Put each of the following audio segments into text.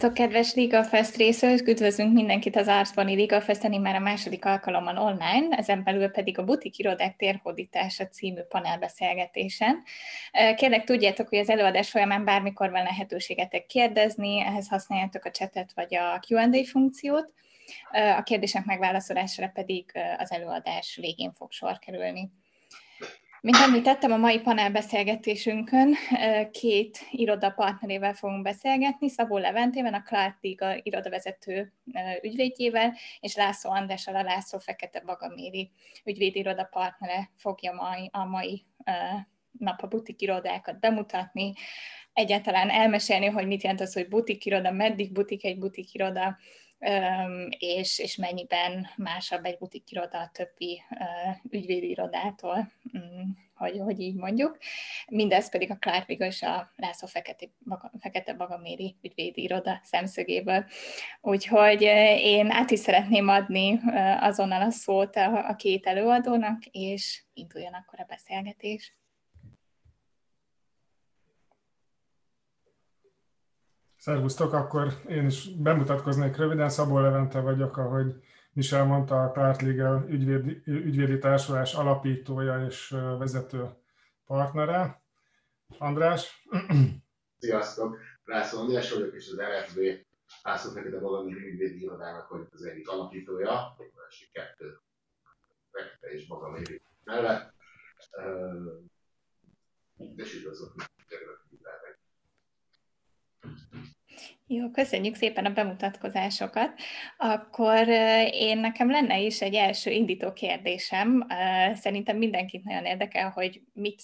Sziasztok, kedves Liga Fest részők! Üdvözlünk mindenkit az Artsbani Liga Festen, már a második alkalommal online, ezen belül pedig a Butik Irodák térhódítása című panelbeszélgetésen. Kérlek, tudjátok, hogy az előadás folyamán bármikor van lehetőségetek kérdezni, ehhez használjátok a chatet vagy a Q&A funkciót, a kérdések megválaszolására pedig az előadás végén fog sor kerülni. Mint említettem, a mai panelbeszélgetésünkön két iroda partnerével fogunk beszélgetni, Szabó Leventével, a Clark Liga irodavezető ügyvédjével, és László Andrással, a László Fekete Bagaméri ügyvédiroda partnere fogja mai, a mai nap a butik irodákat bemutatni, egyáltalán elmesélni, hogy mit jelent az, hogy butik iroda, meddig butik egy butik iroda, és, és mennyiben másabb egy butikiroda a többi ügyvédi irodától, mm, hogy, hogy így mondjuk. Mindez pedig a Clark Vigo és a László Fekete, Fekete Bagaméri ügyvédi iroda szemszögéből. Úgyhogy én át is szeretném adni azonnal a szót a, a két előadónak, és induljon akkor a beszélgetés. Szervusztok, akkor én is bemutatkoznék röviden. Szabó Levente vagyok, ahogy Michel mondta, a Pártliga ügyvédi, ügyvédi társulás alapítója és vezető partnere. András? Sziasztok! László András vagyok, és az RFB László Fekete valami ügyvédi irodának vagyok az egyik alapítója, a másik kettő Fekete és magam mellett. És üdvözlök jó, köszönjük szépen a bemutatkozásokat. Akkor én nekem lenne is egy első indító kérdésem. Szerintem mindenkit nagyon érdekel, hogy mit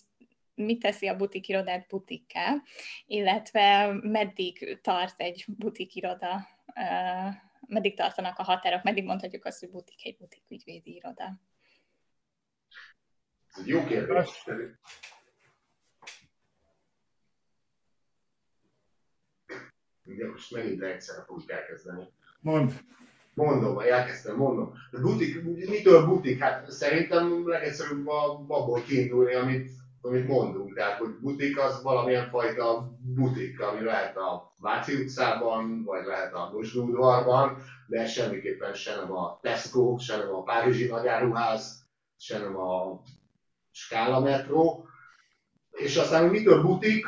mit teszi a butikirodát butikká, illetve meddig tart egy butikiroda, meddig tartanak a határok, meddig mondhatjuk azt, hogy butik egy butik ügyvédi iroda. Jó kérdés. Ugye most megint egyszerre fogjuk elkezdeni. Mond. Mondom, elkezdtem, mondom. A butik, mitől butik? Hát szerintem legegyszerűbb abból kiindulni, amit, amit mondunk. Tehát, hogy butik az valamilyen fajta butik, ami lehet a Váci utcában, vagy lehet a Mosdódvarban, de semmiképpen sem nem a Tesco, sem nem a Párizsi Nagyáruház, sem nem a Skála Metro. És aztán, hogy mitől butik,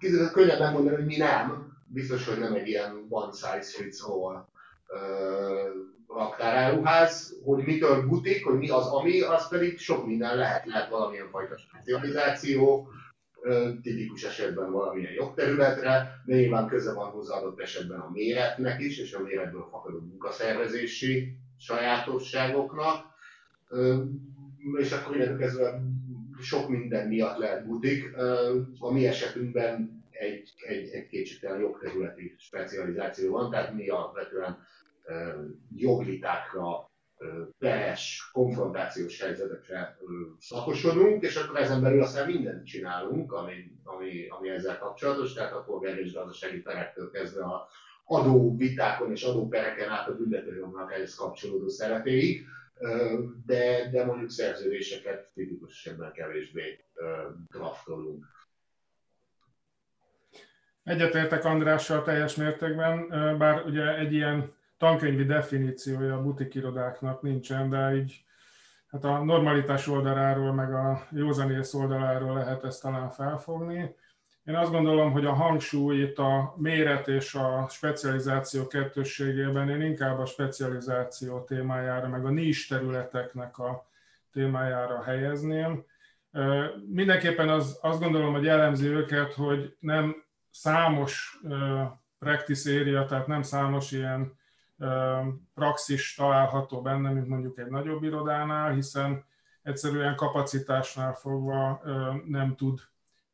ez egy könnyebb megmondani, hogy mi nem, biztos, hogy nem egy ilyen one size fits all raktáráruház, hogy mitől butik, hogy mi az ami, az pedig sok minden lehet, lehet valamilyen fajta specializáció, tipikus esetben valamilyen jogterületre, de nyilván köze van hozzá adott esetben a méretnek is, és a méretből fakadó munkaszervezési sajátosságoknak, és akkor innentől kezdve sok minden miatt lehet butik. A mi esetünkben egy, egy, egy kétségtelen jogterületi specializáció van, tehát mi alapvetően joglitákra, peres, konfrontációs helyzetekre szakosodunk, és akkor ezen belül aztán mindent csinálunk, ami, ami, ami ezzel kapcsolatos, tehát a polgári és gazdasági perektől kezdve a adó vitákon és adópereken át a büntetőjognak ehhez kapcsolódó szerepéig, de, de mondjuk szerződéseket tipikus esetben kevésbé draftolunk. Egyetértek Andrással teljes mértékben, bár ugye egy ilyen tankönyvi definíciója a butikirodáknak nincsen, de így hát a normalitás oldaláról, meg a józanész oldaláról lehet ezt talán felfogni. Én azt gondolom, hogy a hangsúly itt a méret és a specializáció kettősségében én inkább a specializáció témájára, meg a nis területeknek a témájára helyezném. Mindenképpen az, azt gondolom, hogy jellemzi őket, hogy nem számos practice area, tehát nem számos ilyen praxis található benne, mint mondjuk egy nagyobb irodánál, hiszen egyszerűen kapacitásnál fogva nem tud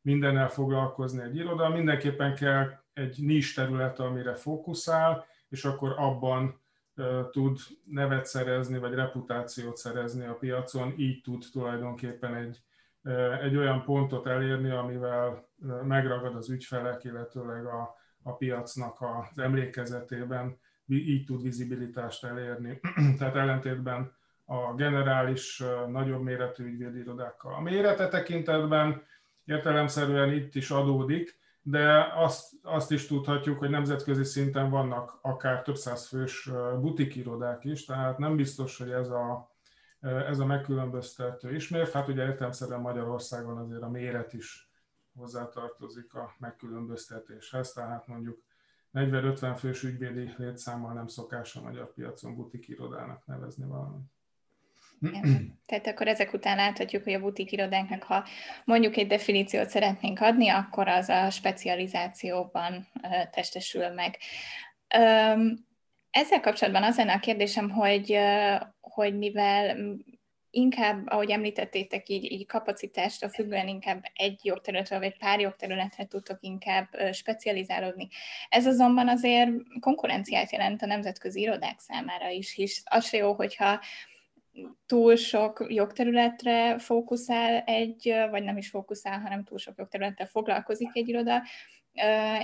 mindennel foglalkozni egy iroda. Mindenképpen kell egy nis terület, amire fókuszál, és akkor abban tud nevet szerezni, vagy reputációt szerezni a piacon, így tud tulajdonképpen egy egy olyan pontot elérni, amivel megragad az ügyfelek, illetőleg a, a piacnak az emlékezetében, így tud vizibilitást elérni. Tehát ellentétben a generális, nagyobb méretű ügyvédirodákkal. A mérete tekintetben értelemszerűen itt is adódik, de azt, azt is tudhatjuk, hogy nemzetközi szinten vannak akár több száz fős butikirodák is, tehát nem biztos, hogy ez a, ez a megkülönböztető ismérv. Hát ugye értelmszerűen Magyarországon azért a méret is hozzátartozik a megkülönböztetéshez, tehát mondjuk 40-50 fős ügyvédi létszámmal nem szokás a magyar piacon butikirodának nevezni valamit. Tehát akkor ezek után láthatjuk, hogy a butik irodánknak, ha mondjuk egy definíciót szeretnénk adni, akkor az a specializációban testesül meg. Ezzel kapcsolatban az lenne a kérdésem, hogy, hogy mivel inkább, ahogy említettétek, így, így kapacitástól függően inkább egy jogterületre vagy pár jogterületre tudtok inkább specializálódni. Ez azonban azért konkurenciát jelent a nemzetközi irodák számára is, hisz az se jó, hogyha túl sok jogterületre fókuszál egy, vagy nem is fókuszál, hanem túl sok jogterülettel foglalkozik egy iroda,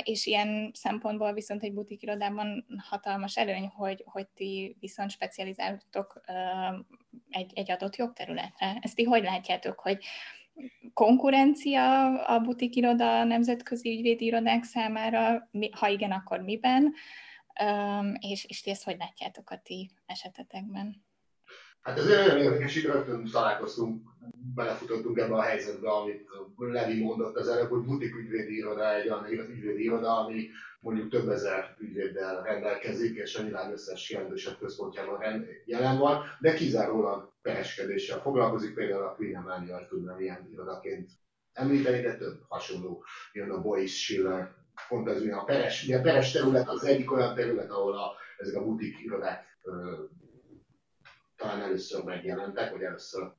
és ilyen szempontból viszont egy butik irodában hatalmas előny, hogy, hogy ti viszont specializáltok egy, egy adott jogterületre. Ezt ti hogy látjátok, hogy konkurencia a butik iroda a nemzetközi ügyvédi irodák számára, ha igen, akkor miben, és, és ti ezt hogy látjátok a ti esetetekben? Hát ez olyan érdekes, hogy rögtön találkoztunk, belefutottunk ebbe a helyzetbe, amit Levi mondott az előbb, hogy butik ügyvédi iroda egy olyan ügyvédi iroda, ami mondjuk több ezer ügyvéddel rendelkezik, és a világ összes jelentősebb központjában jelen van, de kizárólag pereskedéssel foglalkozik, például a Queen Emanuel tudnám ilyen irodaként említeni, de több hasonló jön a Bois Schiller, pont ez a peres, ugye a peres terület az egyik olyan terület, ahol a, ezek a butik irodák talán először megjelentek, vagy először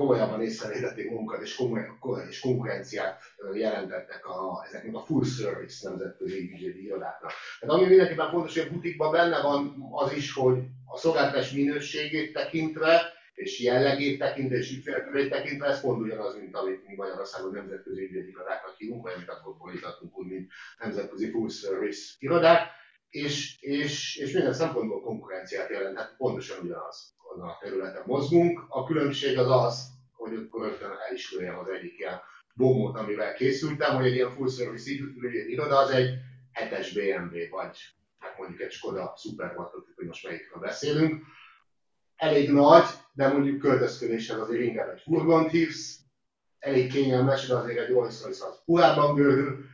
komolyabban észrevétették magukat, és, komoly, és konkurenciát jelentettek a, ezeknek a full service nemzetközi ügyvédi irodáknak. Tehát ami mindenképpen fontos, hogy a butikban benne van az is, hogy a szolgáltatás minőségét tekintve, és jellegét tekintve, és ügyfélkörét tekintve, ez pont ugyanaz, mint amit mi Magyarországon nemzetközi ügyvédi irodákat hívunk, vagy amit akkor fordítottunk úgy, mint nemzetközi full service irodák és, és, és minden szempontból konkurenciát jelent, tehát pontosan ugyanaz azon a területen mozgunk. A különbség az az, hogy akkor rögtön el is lőjem az egyik ilyen bombot, amivel készültem, hogy egy ilyen full service iroda az egy 7-es BMW, vagy hát mondjuk egy Skoda Superbat, hogy most melyikről beszélünk. Elég nagy, de mondjuk költözködéssel azért inkább egy furgont hívsz, elég kényelmes, de azért egy Rolls-Royce az puhában görül,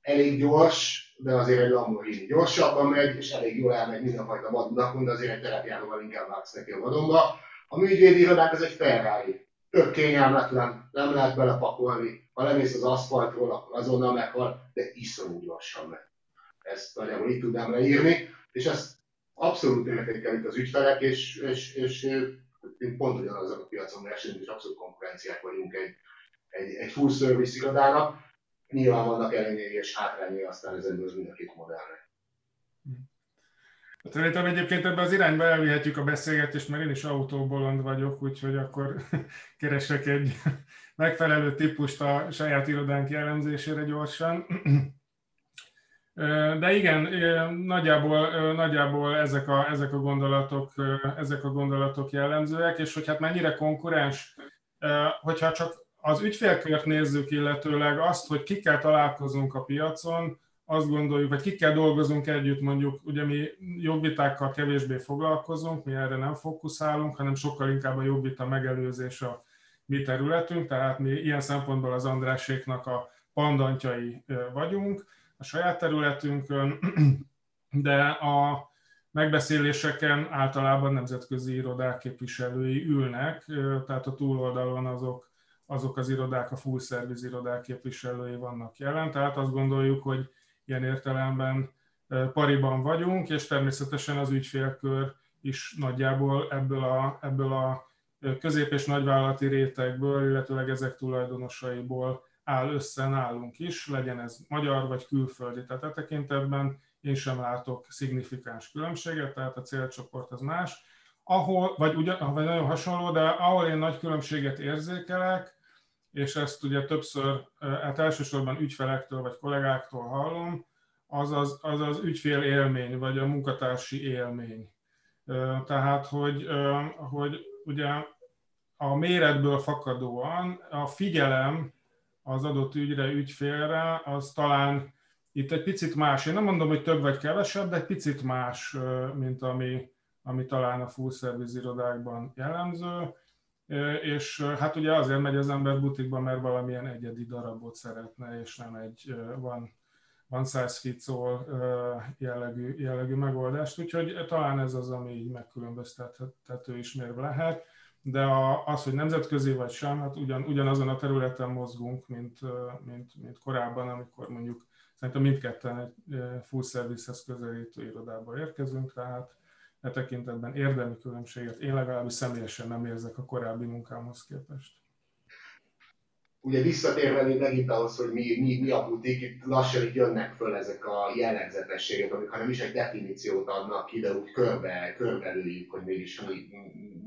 elég gyors, de azért egy Lamborghini gyorsabban megy, és elég jól elmegy mindenfajta vadonakon, de azért egy terepjáróval inkább vágsz neki a vadonba. A műgyvédi irodák az egy Ferrari. Tök kényelmetlen, nem lehet belepakolni. Ha lemész az aszfaltról, akkor azonnal meghal, de iszonyú gyorsan megy. Ezt nagyjából itt tudnám leírni, és ezt abszolút értékelik az ügyfelek, és, és, és pont ugyanazok a piacon versenyünk, és abszolút konkurenciák vagyunk egy, egy, egy full service irodának nyilván vannak előnyei és hátrányai aztán ezekből az mind a két modellnek. Hát szerintem egyébként ebbe az irányba elvihetjük a beszélgetést, mert én is autóbolond vagyok, úgyhogy akkor keresek egy megfelelő típust a saját irodánk jellemzésére gyorsan. De igen, nagyjából, nagyjából ezek, a, ezek, a gondolatok, ezek a gondolatok jellemzőek, és hogy hát mennyire konkurens, hogyha csak az ügyfélkört nézzük, illetőleg azt, hogy kikkel találkozunk a piacon, azt gondoljuk, vagy kikkel dolgozunk együtt, mondjuk, ugye mi jogvitákkal kevésbé foglalkozunk, mi erre nem fókuszálunk, hanem sokkal inkább a jogvita megelőzés a mi területünk, tehát mi ilyen szempontból az Andráséknak a pandantjai vagyunk a saját területünkön, de a megbeszéléseken általában nemzetközi irodák képviselői ülnek, tehát a túloldalon azok azok az irodák, a full service irodák képviselői vannak jelen, tehát azt gondoljuk, hogy ilyen értelemben pariban vagyunk, és természetesen az ügyfélkör is nagyjából ebből a, ebből a közép- és nagyvállalati rétegből, illetőleg ezek tulajdonosaiból áll össze nálunk is, legyen ez magyar vagy külföldi. Tehát e tekintetben én sem látok szignifikáns különbséget, tehát a célcsoport az más. Ahol, vagy, ugyan, vagy nagyon hasonló, de ahol én nagy különbséget érzékelek, és ezt ugye többször, hát elsősorban ügyfelektől vagy kollégáktól hallom, az az, az, az ügyfél élmény, vagy a munkatársi élmény. Tehát, hogy, hogy ugye a méretből fakadóan a figyelem az adott ügyre, ügyfélre, az talán itt egy picit más. Én nem mondom, hogy több vagy kevesebb, de egy picit más, mint ami, ami talán a full service irodákban jellemző. És hát ugye azért megy az ember butikba, mert valamilyen egyedi darabot szeretne, és nem egy van, van size fits all jellegű, jellegű megoldást. Úgyhogy talán ez az, ami így megkülönböztethető ismérve lehet de a, az, hogy nemzetközi vagy sem, hát ugyan, ugyanazon a területen mozgunk, mint, mint, mint korábban, amikor mondjuk szerintem mindketten egy full service-hez közelítő irodába érkezünk, tehát e tekintetben érdemi különbséget én legalábbis személyesen nem érzek a korábbi munkámhoz képest ugye visszatérve még megint ahhoz, hogy mi, mi, mi a butik, itt lassan itt jönnek föl ezek a jellegzetességek, amik ha nem is egy definíciót adnak ki, de úgy körbe, körbelőjük, hogy mégis mi,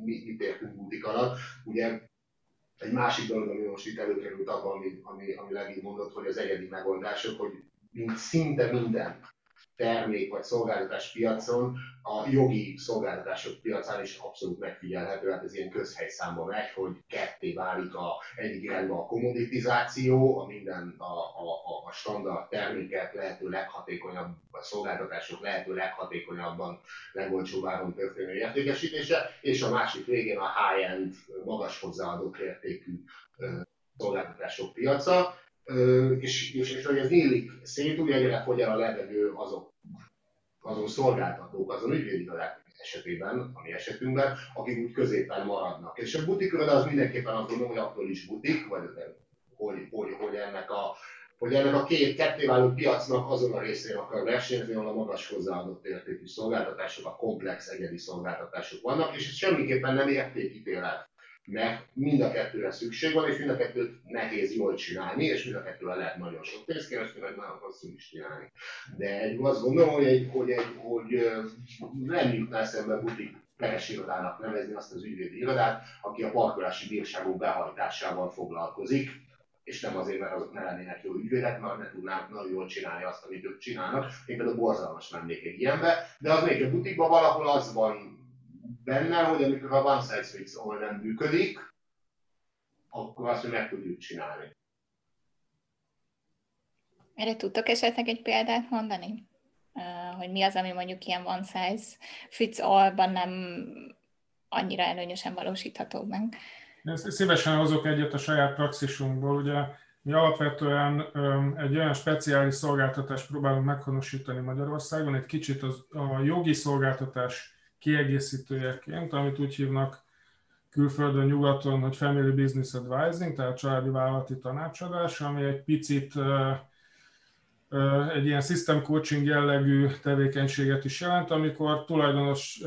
mi, mit értünk butik alatt. Ugye egy másik dolog, ami most itt előkerült abban, ami, ami, ami mondott, hogy az egyedi megoldások, hogy mint szinte minden termék vagy szolgáltatás piacon, a jogi szolgáltatások piacán is abszolút megfigyelhető, hát ez ilyen közhelyszámba megy, hogy ketté válik a egyik irányba a komoditizáció, a minden a, a, a standard termékek lehető leghatékonyabb, a szolgáltatások lehető leghatékonyabban, legolcsóbb áron történő értékesítése, és a másik végén a high-end, magas hozzáadott értékű szolgáltatások piaca és, és, és hogy ez nyílik szét, ugye egyre fogy el a levegő azok, azon szolgáltatók, azon ügyvédirodák esetében, a mi esetünkben, akik úgy középen maradnak. És a butik az mindenképpen azt gondolom, hogy attól is butik, vagy hogy, hogy, hogy ennek a hogy ennek a két kettéváló piacnak azon a részén akar versenyezni, ahol a magas hozzáadott értékű szolgáltatások, a komplex egyedi szolgáltatások vannak, és ez semmiképpen nem értékítélet mert mind a kettőre szükség van, és mind a kettőt nehéz jól csinálni, és mind a kettőre lehet nagyon sok pénzt keresni, meg nagyon hosszú is csinálni. De egy, azt gondolom, hogy, egy, hogy, egy, hogy nem jutná eszembe butik peres irodának nevezni azt az ügyvédi irodát, aki a parkolási bírságok behajtásával foglalkozik, és nem azért, mert azok ne lennének jó ügyvédek, mert ne tudnám nagyon jól csinálni azt, amit ők csinálnak. Én például borzalmas lennék egy ilyenbe, de az még a butikban valahol az van benne, hogy amikor a one size fits all nem működik, akkor azt, hogy meg tudjuk csinálni. Erre tudtok esetleg egy példát mondani? Hogy mi az, ami mondjuk ilyen one size fits all-ban nem annyira előnyösen valósítható meg? Szívesen hozok egyet a saját praxisunkból. Ugye mi alapvetően egy olyan speciális szolgáltatást próbálunk meghonosítani Magyarországon, egy kicsit az, a jogi szolgáltatás kiegészítőjeként, amit úgy hívnak külföldön, nyugaton, hogy Family Business Advising, tehát családi vállalati tanácsadás, ami egy picit egy ilyen system coaching jellegű tevékenységet is jelent, amikor tulajdonos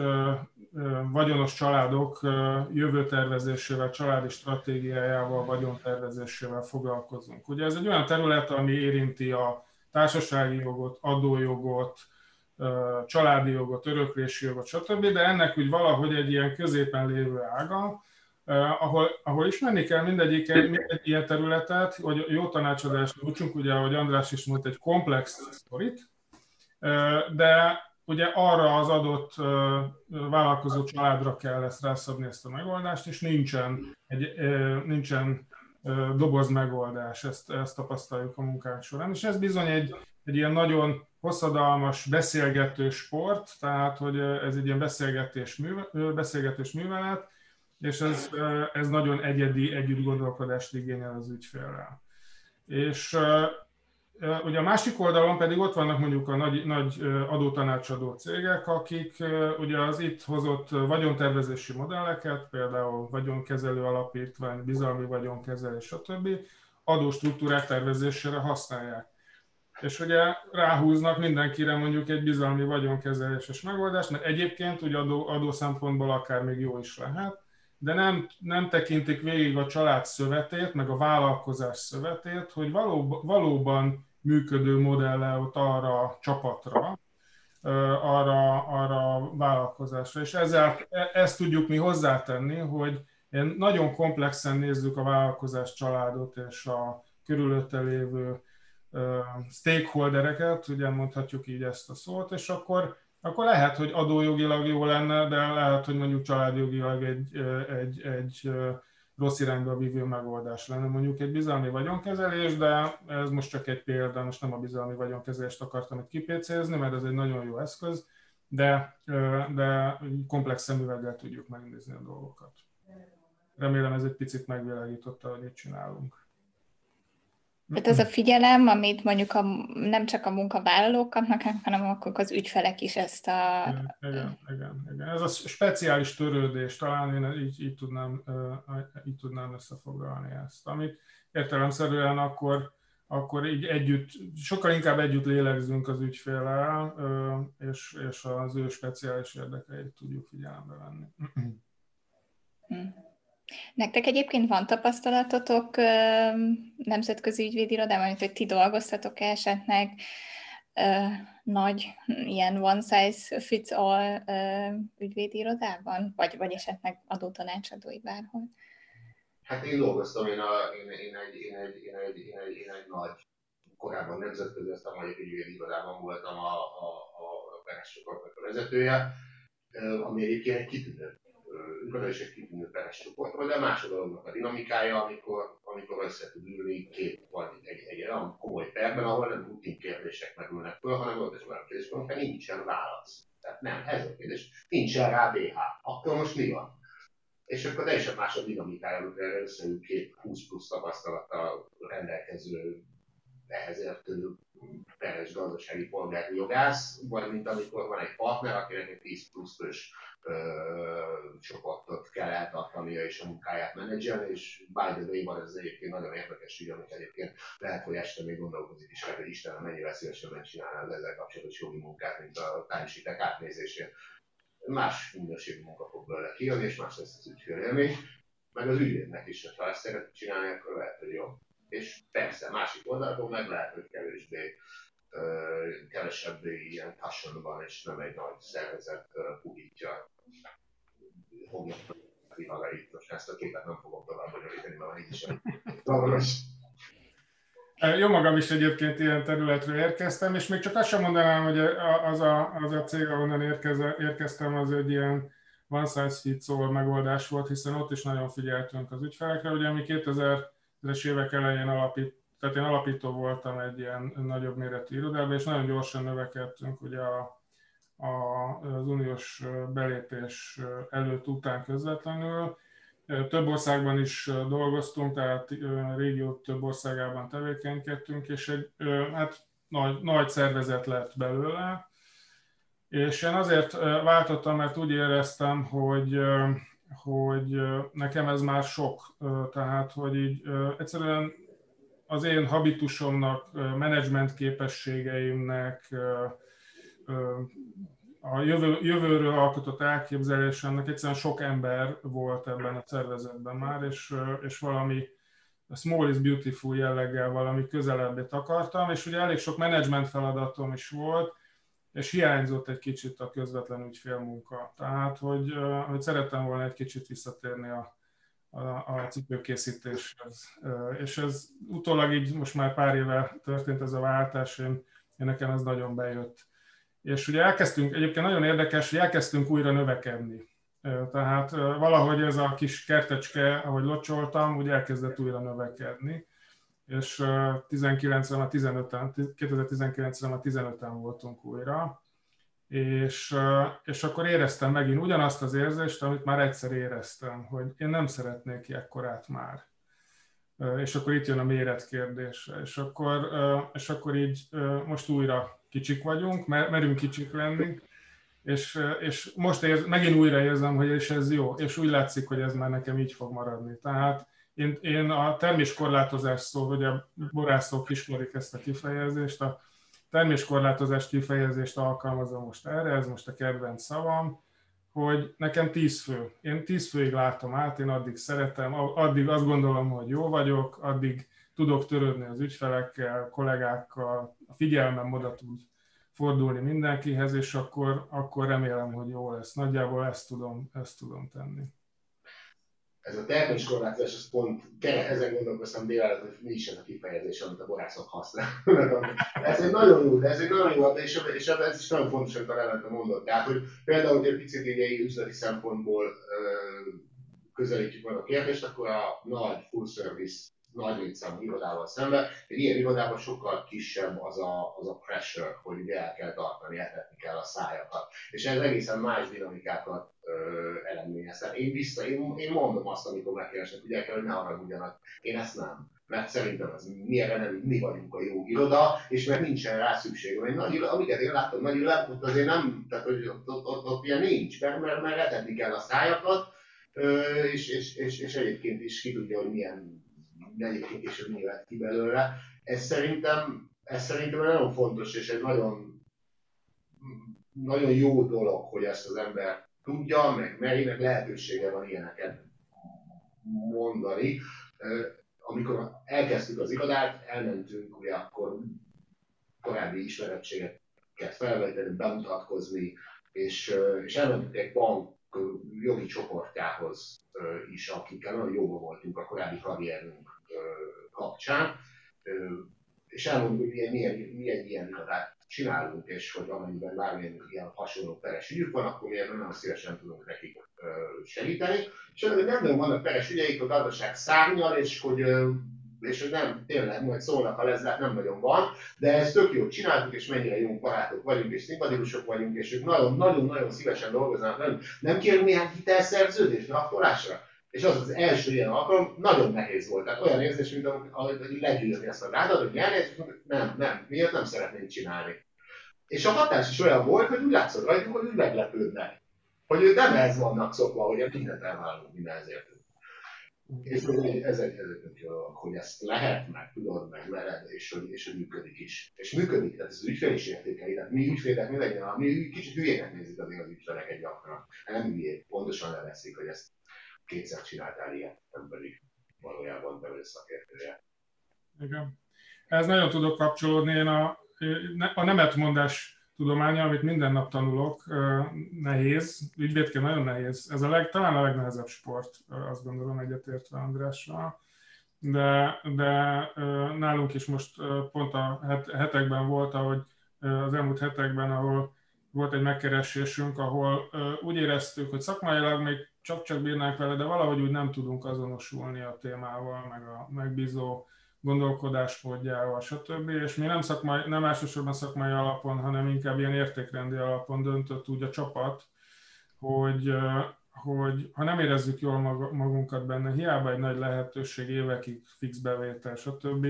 vagyonos családok jövőtervezésével, családi stratégiájával, vagyontervezésével foglalkozunk. Ugye ez egy olyan terület, ami érinti a társasági jogot, adójogot, családi jogot, öröklési jogot, stb., de ennek úgy valahogy egy ilyen középen lévő ága, ahol, ahol ismerni kell mindegyik, mindegy ilyen területet, hogy jó tanácsadást nyújtsunk, ugye, ahogy András is mondta, egy komplex sztorit, de ugye arra az adott vállalkozó családra kell ezt rászabni ezt a megoldást, és nincsen, egy, nincsen doboz megoldás, ezt, ezt tapasztaljuk a munkánk során, és ez bizony egy, egy ilyen nagyon hosszadalmas beszélgető sport, tehát hogy ez egy ilyen beszélgetés, műve, beszélgetés művelet, és ez, ez nagyon egyedi együtt gondolkodást igényel az ügyfélrel. És ugye a másik oldalon pedig ott vannak mondjuk a nagy, nagy adótanácsadó cégek, akik ugye az itt hozott vagyontervezési modelleket, például vagyonkezelő alapítvány, bizalmi vagyonkezelés, stb. adóstruktúrák tervezésére használják és ugye ráhúznak mindenkire mondjuk egy bizalmi vagyonkezeléses megoldást, mert egyébként ugye adó, adó szempontból akár még jó is lehet, de nem, nem tekintik végig a család szövetét, meg a vállalkozás szövetét, hogy valóban, valóban működő modelle ott arra a csapatra, arra, arra a vállalkozásra. És ezzel, e, ezt tudjuk mi hozzátenni, hogy nagyon komplexen nézzük a vállalkozás családot és a körülötte lévő stakeholdereket, ugye mondhatjuk így ezt a szót, és akkor, akkor lehet, hogy adójogilag jó lenne, de lehet, hogy mondjuk családjogilag egy, egy, egy rossz irányba vívő megoldás lenne. Mondjuk egy bizalmi vagyonkezelés, de ez most csak egy példa, most nem a bizalmi vagyonkezelést akartam itt kipécézni, mert ez egy nagyon jó eszköz, de, de komplex szemüveggel tudjuk megnézni a dolgokat. Remélem ez egy picit megvilágította, hogy mit csinálunk. Tehát ez a figyelem, amit mondjuk a, nem csak a munkavállalók kapnak, hanem akkor az ügyfelek is ezt a... Igen, igen, igen. Ez a speciális törődés, talán én így, így, tudnám, így tudnám összefoglalni ezt, amit értelemszerűen akkor, akkor így együtt, sokkal inkább együtt lélegzünk az ügyfélel, és, és az ő speciális érdekeit tudjuk figyelembe venni. Hm. Nektek egyébként van tapasztalatotok nemzetközi ügyvédirodában, hogy ti dolgoztatok esetleg nagy ilyen one size fits all ügyvédirodában, vagy, vagy esetleg adótanácsadói bárhol? Hát én dolgoztam, én, a, én, én, egy, én, egy, én, egy, én, egy, én egy nagy, korábban nemzetközi, aztán magyar ügyvédirodában voltam a, a, a, a vezetője, ami egyébként egy kitűnő oda is egy kitűnő peres csoport volt, de dolognak a dinamikája, amikor, amikor össze tud ülni két vagy egy, egy olyan komoly perben, ahol nem rutin kérdések merülnek föl, hanem ott is olyan kérdés, amikor nincsen válasz. Tehát nem, ez a kérdés, nincsen rá BH. Akkor most mi van? És akkor teljesen más a dinamikája, amikor összeül két 20 plusz tapasztalattal rendelkező, ehhez értő peres gazdasági polgári jogász, vagy mint amikor van egy partner, akinek egy 10 plusz fős csoportot kell eltartania és a munkáját menedzselni, és by the way van ez egyébként nagyon érdekes ügy, amit egyébként lehet, hogy este még gondolkozik is, hogy Istenem mennyivel szívesebben csinálná az ezzel kapcsolatos jogi munkát, mint a timesheetek átnézésén. Más minőségű munka fog belőle kijönni, és más lesz az ügyfélélmény, meg az ügyvédnek is, ha ezt szeretne csinálni, akkor lehet, hogy jó. És persze, másik oldalról meg lehet, hogy kevésbé kevesebb ilyen passion van, és nem egy nagy szervezet puhítja fogja vihagait. Most ezt a képet nem fogom tovább bonyolítani, mert így is. Jó magam is egyébként ilyen területről érkeztem, és még csak azt sem mondanám, hogy az a, az a cég, ahonnan érkeztem, az egy ilyen one size fits all megoldás volt, hiszen ott is nagyon figyeltünk az ügyfelekre. Ugye mi 2000-es évek elején alapít, tehát én alapító voltam egy ilyen nagyobb méretű irodában, és nagyon gyorsan növekedtünk ugye a, a, az uniós belépés előtt, után közvetlenül. Több országban is dolgoztunk, tehát régió több országában tevékenykedtünk, és egy hát nagy, nagy szervezet lett belőle. És én azért váltottam, mert úgy éreztem, hogy, hogy nekem ez már sok, tehát hogy így egyszerűen az én habitusomnak, menedzsment képességeimnek, a jövő, jövőről alkotott elképzelésemnek egyszerűen sok ember volt ebben a szervezetben már, és, és valami a small is beautiful jelleggel valami közelebbet akartam, és ugye elég sok menedzsment feladatom is volt, és hiányzott egy kicsit a közvetlen ügyfélmunka. Tehát, hogy, hogy szerettem volna egy kicsit visszatérni a, a, a cipőkészítéshez. És ez utólag így most már pár éve történt ez a váltás, én, én nekem ez nagyon bejött. És ugye elkezdtünk, egyébként nagyon érdekes, hogy elkezdtünk újra növekedni. Tehát valahogy ez a kis kertecske, ahogy locsoltam, úgy elkezdett újra növekedni. És 19-re, 15-en, 2019-re már 15-en voltunk újra és, és akkor éreztem megint ugyanazt az érzést, amit már egyszer éreztem, hogy én nem szeretnék ekkorát már. És akkor itt jön a méret kérdése. És akkor, és akkor így most újra kicsik vagyunk, merünk kicsik lenni, és, és most érz, megint újra érzem, hogy és ez jó, és úgy látszik, hogy ez már nekem így fog maradni. Tehát én, én a terméskorlátozás szó, hogy a borászok ismerik ezt a kifejezést, a terméskorlátozás kifejezést alkalmazom most erre, ez most a kedvenc szavam, hogy nekem tíz fő. Én tíz főig látom át, én addig szeretem, addig azt gondolom, hogy jó vagyok, addig tudok törődni az ügyfelekkel, kollégákkal, a figyelmem oda tud fordulni mindenkihez, és akkor, akkor remélem, hogy jó lesz. Nagyjából ezt tudom, ezt tudom tenni ez a terméskorlátozás, az pont, ezen gondolkoztam délelőtt, hogy mi is ez a kifejezés, amit a borászok használnak. ez egy nagyon jó, de ez egy nagyon jó, és, és ez is nagyon fontos, amit a Levente mondott. Tehát, hogy például egy picit így üzleti szempontból közelítjük meg a kérdést, akkor a nagy full service nagy létszámú irodával szemben. Egy ilyen irodában sokkal kisebb az a, az a pressure, hogy ugye el kell tartani, etetni kell a szájakat. És ez egészen más dinamikákat eredményez. Tehát én, vissza, én, én mondom azt, amikor megkeresnek, hogy el kell, hogy ne haragudjanak. Én ezt nem mert szerintem ez mi nem mi vagyunk a jó iroda, és mert nincsen rá szükségem. Egy nagy iroda, amiket én láttam, nagy iroda, ott azért nem, tehát hogy ott, ott, ott, ott ilyen nincs, mert, mert, mert etetni kell a szájakat, és, és, és, és egyébként is ki tudja, hogy milyen egyébként később mi lett ki belőle. Ez szerintem, ez szerintem nagyon fontos, és egy nagyon, nagyon jó dolog, hogy ezt az ember tudja, meg meri, meg lehetősége van ilyeneket mondani. Amikor elkezdtük az irodát, elmentünk, ugye akkor korábbi ismerettségeket felvéteni, bemutatkozni, és, és elmentünk egy bank jogi csoportjához is, akikkel nagyon jóban voltunk a korábbi karrierünk kapcsán, és elmondjuk, hogy milyen, milyen, milyen ilyen irodát csinálunk, és hogy amennyiben bármilyen ilyen hasonló peres ügyük van, akkor mi nagyon szívesen tudunk nekik segíteni. És nem nagyon vannak peres ügyeik, a gazdaság szárnyal, és hogy és hogy nem, tényleg majd szólnak, ha lesz, nem nagyon van, de ezt tök jót csináltuk, és mennyire jó barátok vagyunk, és szimpatikusok vagyunk, és ők nagyon-nagyon-nagyon szívesen dolgoznak, nem, nem kérünk néhány hitelszerződést raktolásra. És az az első ilyen alkalom nagyon nehéz volt. Tehát olyan érzés, mint ahogy legyűlni ezt a gádat, hogy és nem, nem, miért nem szeretnénk csinálni. És a hatás is olyan volt, hogy úgy látszott rajtunk, hogy úgy meglepődnek. Hogy ők nem ez vannak szokva, hogy mindent elválunk, minden ezért. És ez egy, ez egy, hogy ezt lehet, meg tudod, meg mered, és hogy, és hogy működik is. És működik, tehát ez az ügyfél is értékeli. Tehát mi ügyfélek, mi legyen, mi kicsit hülyének nézik azért az ügyfeleket gyakran. Nem hülyék, pontosan leveszik, hogy ezt kétszer csináltál ilyet, nem pedig valójában belőle szakértője. Igen. Ez nagyon tudok kapcsolódni. Én a, a nemetmondás tudománya, amit minden nap tanulok, nehéz, ügyvédként nagyon nehéz. Ez a leg, talán a legnehezebb sport, azt gondolom egyetértve Andrással. De, de nálunk is most pont a hetekben volt, ahogy az elmúlt hetekben, ahol volt egy megkeresésünk, ahol úgy éreztük, hogy szakmailag még csak-csak bírnánk vele, de valahogy úgy nem tudunk azonosulni a témával, meg a megbízó gondolkodásmódjával, stb. És mi nem, szakmai, nem elsősorban szakmai alapon, hanem inkább ilyen értékrendi alapon döntött úgy a csapat, hogy, hogy ha nem érezzük jól magunkat benne, hiába egy nagy lehetőség, évekig fix bevétel, stb.,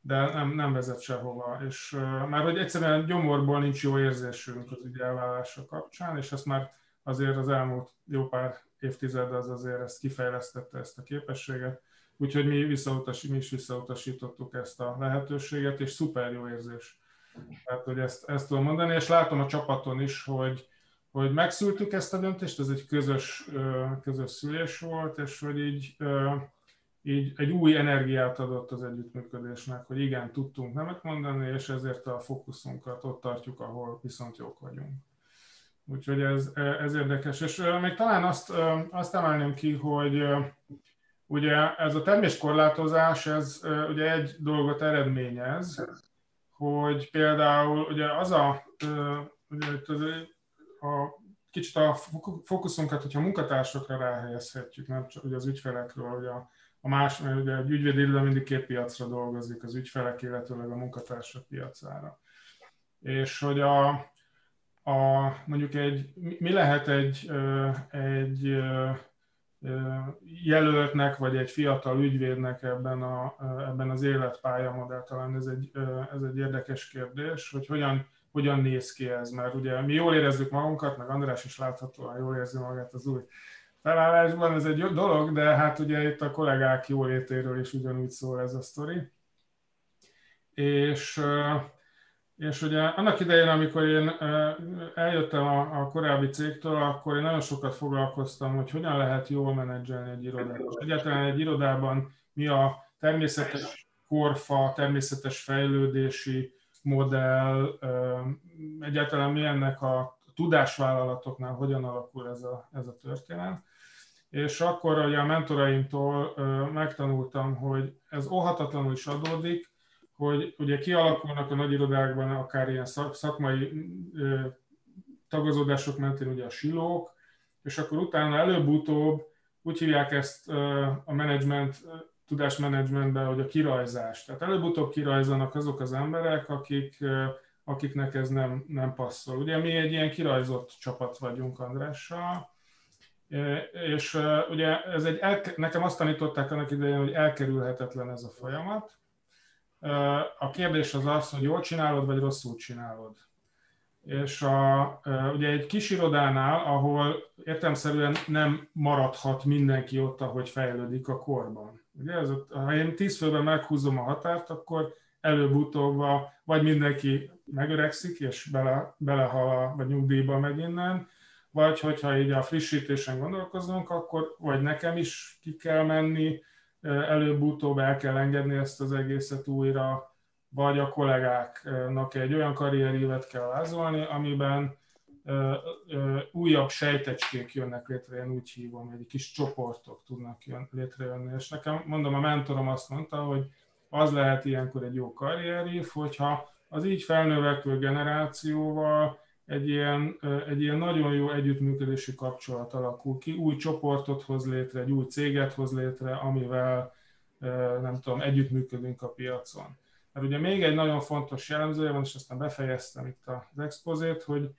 de nem, nem vezet sehova. És már hogy egyszerűen gyomorból nincs jó érzésünk az ügy elvállása kapcsán, és ezt már azért az elmúlt jó pár évtized az azért ezt kifejlesztette ezt a képességet, úgyhogy mi, visszautas, mi is visszautasítottuk ezt a lehetőséget, és szuper jó érzés. Tehát, hogy ezt, ezt tudom mondani, és látom a csapaton is, hogy, hogy megszültük ezt a döntést, ez egy közös, közös szülés volt, és hogy így, így egy új energiát adott az együttműködésnek, hogy igen, tudtunk nemet mondani, és ezért a fókuszunkat ott tartjuk, ahol viszont jók vagyunk. Úgyhogy ez, ez érdekes. És még talán azt, azt emelném ki, hogy ugye ez a terméskorlátozás, ez ugye egy dolgot eredményez, hogy például ugye az a, ugye a kicsit a fókuszunkat, hogyha munkatársakra ráhelyezhetjük, nem csak ugye az ügyfelekről, ugye a, a más, ugye egy ügyvéd mindig két piacra dolgozik, az ügyfelek, illetőleg a munkatársak piacára. És hogy a, a, mondjuk egy, mi lehet egy, egy jelöltnek, vagy egy fiatal ügyvédnek ebben, a, ebben az életpályamodell, talán ez egy, ez egy érdekes kérdés, hogy hogyan, hogyan néz ki ez, mert ugye mi jól érezzük magunkat, meg András is láthatóan jól érzi magát az új felállásban, ez egy jó dolog, de hát ugye itt a kollégák jólétéről is ugyanúgy szól ez a sztori. És és ugye annak idején, amikor én eljöttem a, a korábbi cégtől, akkor én nagyon sokat foglalkoztam, hogy hogyan lehet jól menedzselni egy irodát. És egyáltalán egy irodában mi a természetes korfa, természetes fejlődési modell, egyáltalán mi ennek a tudásvállalatoknál hogyan alakul ez a, ez a történet. És akkor ugye a mentoraimtól megtanultam, hogy ez óhatatlanul is adódik, hogy ugye kialakulnak a nagy irodákban akár ilyen szakmai tagozódások mentén ugye a silók, és akkor utána előbb-utóbb úgy hívják ezt a management, tudásmenedzsmentben, hogy a kirajzás. Tehát előbb-utóbb kirajzanak azok az emberek, akik, akiknek ez nem, nem passzol. Ugye mi egy ilyen kirajzott csapat vagyunk Andrással, és ugye ez egy, nekem azt tanították annak idején, hogy elkerülhetetlen ez a folyamat. A kérdés az az, hogy jól csinálod, vagy rosszul csinálod. És a, ugye egy kis irodánál, ahol értelmszerűen nem maradhat mindenki ott, ahogy fejlődik a korban. Ugye, ez ha én tíz főben meghúzom a határt, akkor előbb-utóbb vagy mindenki megöregszik, és bele, belehal vagy nyugdíjba meg innen, vagy hogyha így a frissítésen gondolkozunk, akkor vagy nekem is ki kell menni, előbb-utóbb el kell engedni ezt az egészet újra, vagy a kollégáknak egy olyan karrierévet kell vázolni, amiben újabb sejtecskék jönnek létre, én úgy hívom, egy kis csoportok tudnak jön, létrejönni. És nekem, mondom, a mentorom azt mondta, hogy az lehet ilyenkor egy jó karrierév, hogyha az így felnövekvő generációval egy ilyen, egy ilyen nagyon jó együttműködési kapcsolat alakul ki, új csoportot hoz létre, egy új céget hoz létre, amivel nem tudom, együttműködünk a piacon. Mert ugye még egy nagyon fontos jellemzője van, és aztán befejeztem itt az expozét, hogy,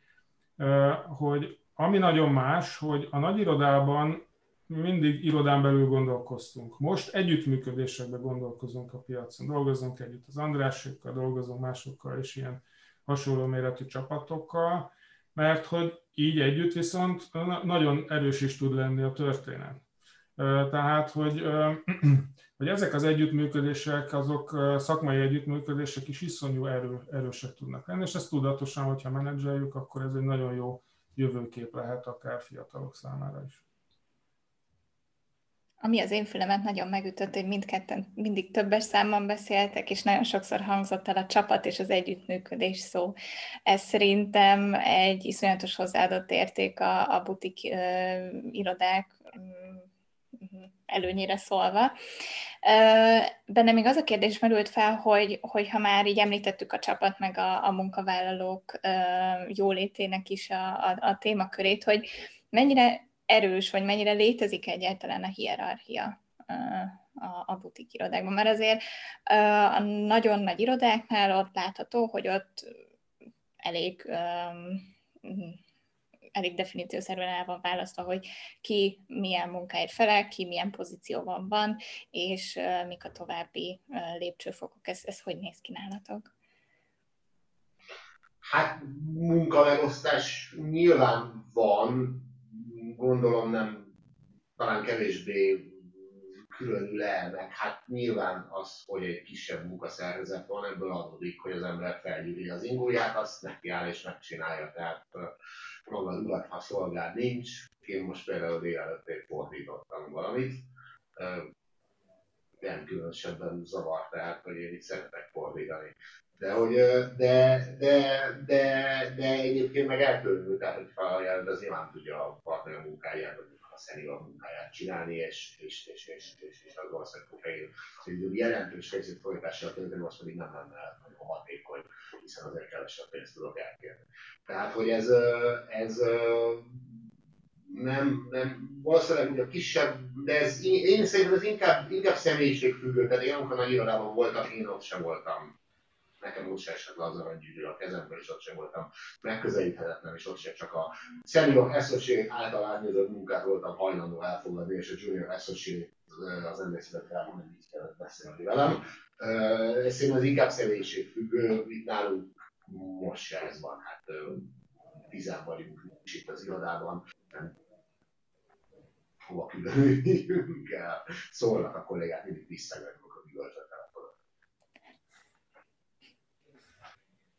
hogy ami nagyon más, hogy a nagy irodában mindig irodán belül gondolkoztunk. Most együttműködésekben gondolkozunk a piacon. Dolgozunk együtt az Andrásékkal, dolgozunk másokkal és ilyen hasonló méretű csapatokkal, mert hogy így együtt viszont nagyon erős is tud lenni a történet. Tehát, hogy, hogy ezek az együttműködések, azok szakmai együttműködések is iszonyú erő, erősek tudnak lenni, és ezt tudatosan, hogyha menedzseljük, akkor ez egy nagyon jó jövőkép lehet akár fiatalok számára is ami az én fülemet nagyon megütött, hogy mindketten mindig többes számban beszéltek, és nagyon sokszor hangzott el a csapat és az együttműködés szó. Ez szerintem egy iszonyatos hozzáadott érték a, a butik uh, irodák mm, előnyére szólva. Benne még az a kérdés merült fel, hogy, hogy ha már így említettük a csapat meg a, a munkavállalók jólétének is a, a, a témakörét, hogy mennyire erős, vagy mennyire létezik egyáltalán a hierarchia a, a butik irodákban. Mert azért a nagyon nagy irodáknál ott látható, hogy ott elég elég definíciószerűen el van választva, hogy ki milyen munkáért felel, ki milyen pozícióban van, és mik a további lépcsőfokok. Ez, ez hogy néz ki nálatok? Hát munkamegosztás nyilván van, gondolom nem, talán kevésbé különül el, meg hát nyilván az, hogy egy kisebb munkaszervezet van, ebből adódik, hogy az ember felgyűri az ingóját, azt neki áll és megcsinálja. Tehát maga urat, ha szolgál nincs, én most például délelőtt épp fordítottam valamit, nem különösebben zavar, tehát hogy én itt szeretek fordítani. De, hogy, de, de, de, de egyébként meg elkülönül, tehát hogy felajánlod, az nyilván tudja a partner munkáját, vagy a szenior munkáját csinálni, és, és, és, és, és, és az valószínűleg kokain hogy jelentős részét folytással tölteni, az pedig nem lenne nagyon hatékony, hiszen azért kevesebb pénzt tudok elkérni. Tehát, hogy ez, ez nem, nem, valószínűleg ugye kisebb, de ez, én szerintem ez inkább, inkább személyiségfüggő, tehát én amikor nagy irodában voltam, én ott sem voltam nekem úgy se esett le az aranygyűrű a kezembe, és ott sem voltam megközelíthetetlen, és ott sem csak a senior associate által átnézett munkát voltam hajlandó elfogadni, és a junior associate az emlékszetet hogy így kellett beszélni velem. Ez szerintem az inkább személyiség függő, itt nálunk most se ez van, hát tizen vagyunk itt az irodában, nem hova különüljünk el. Szólnak a kollégák, mindig visszagadjuk a gyümölcsöt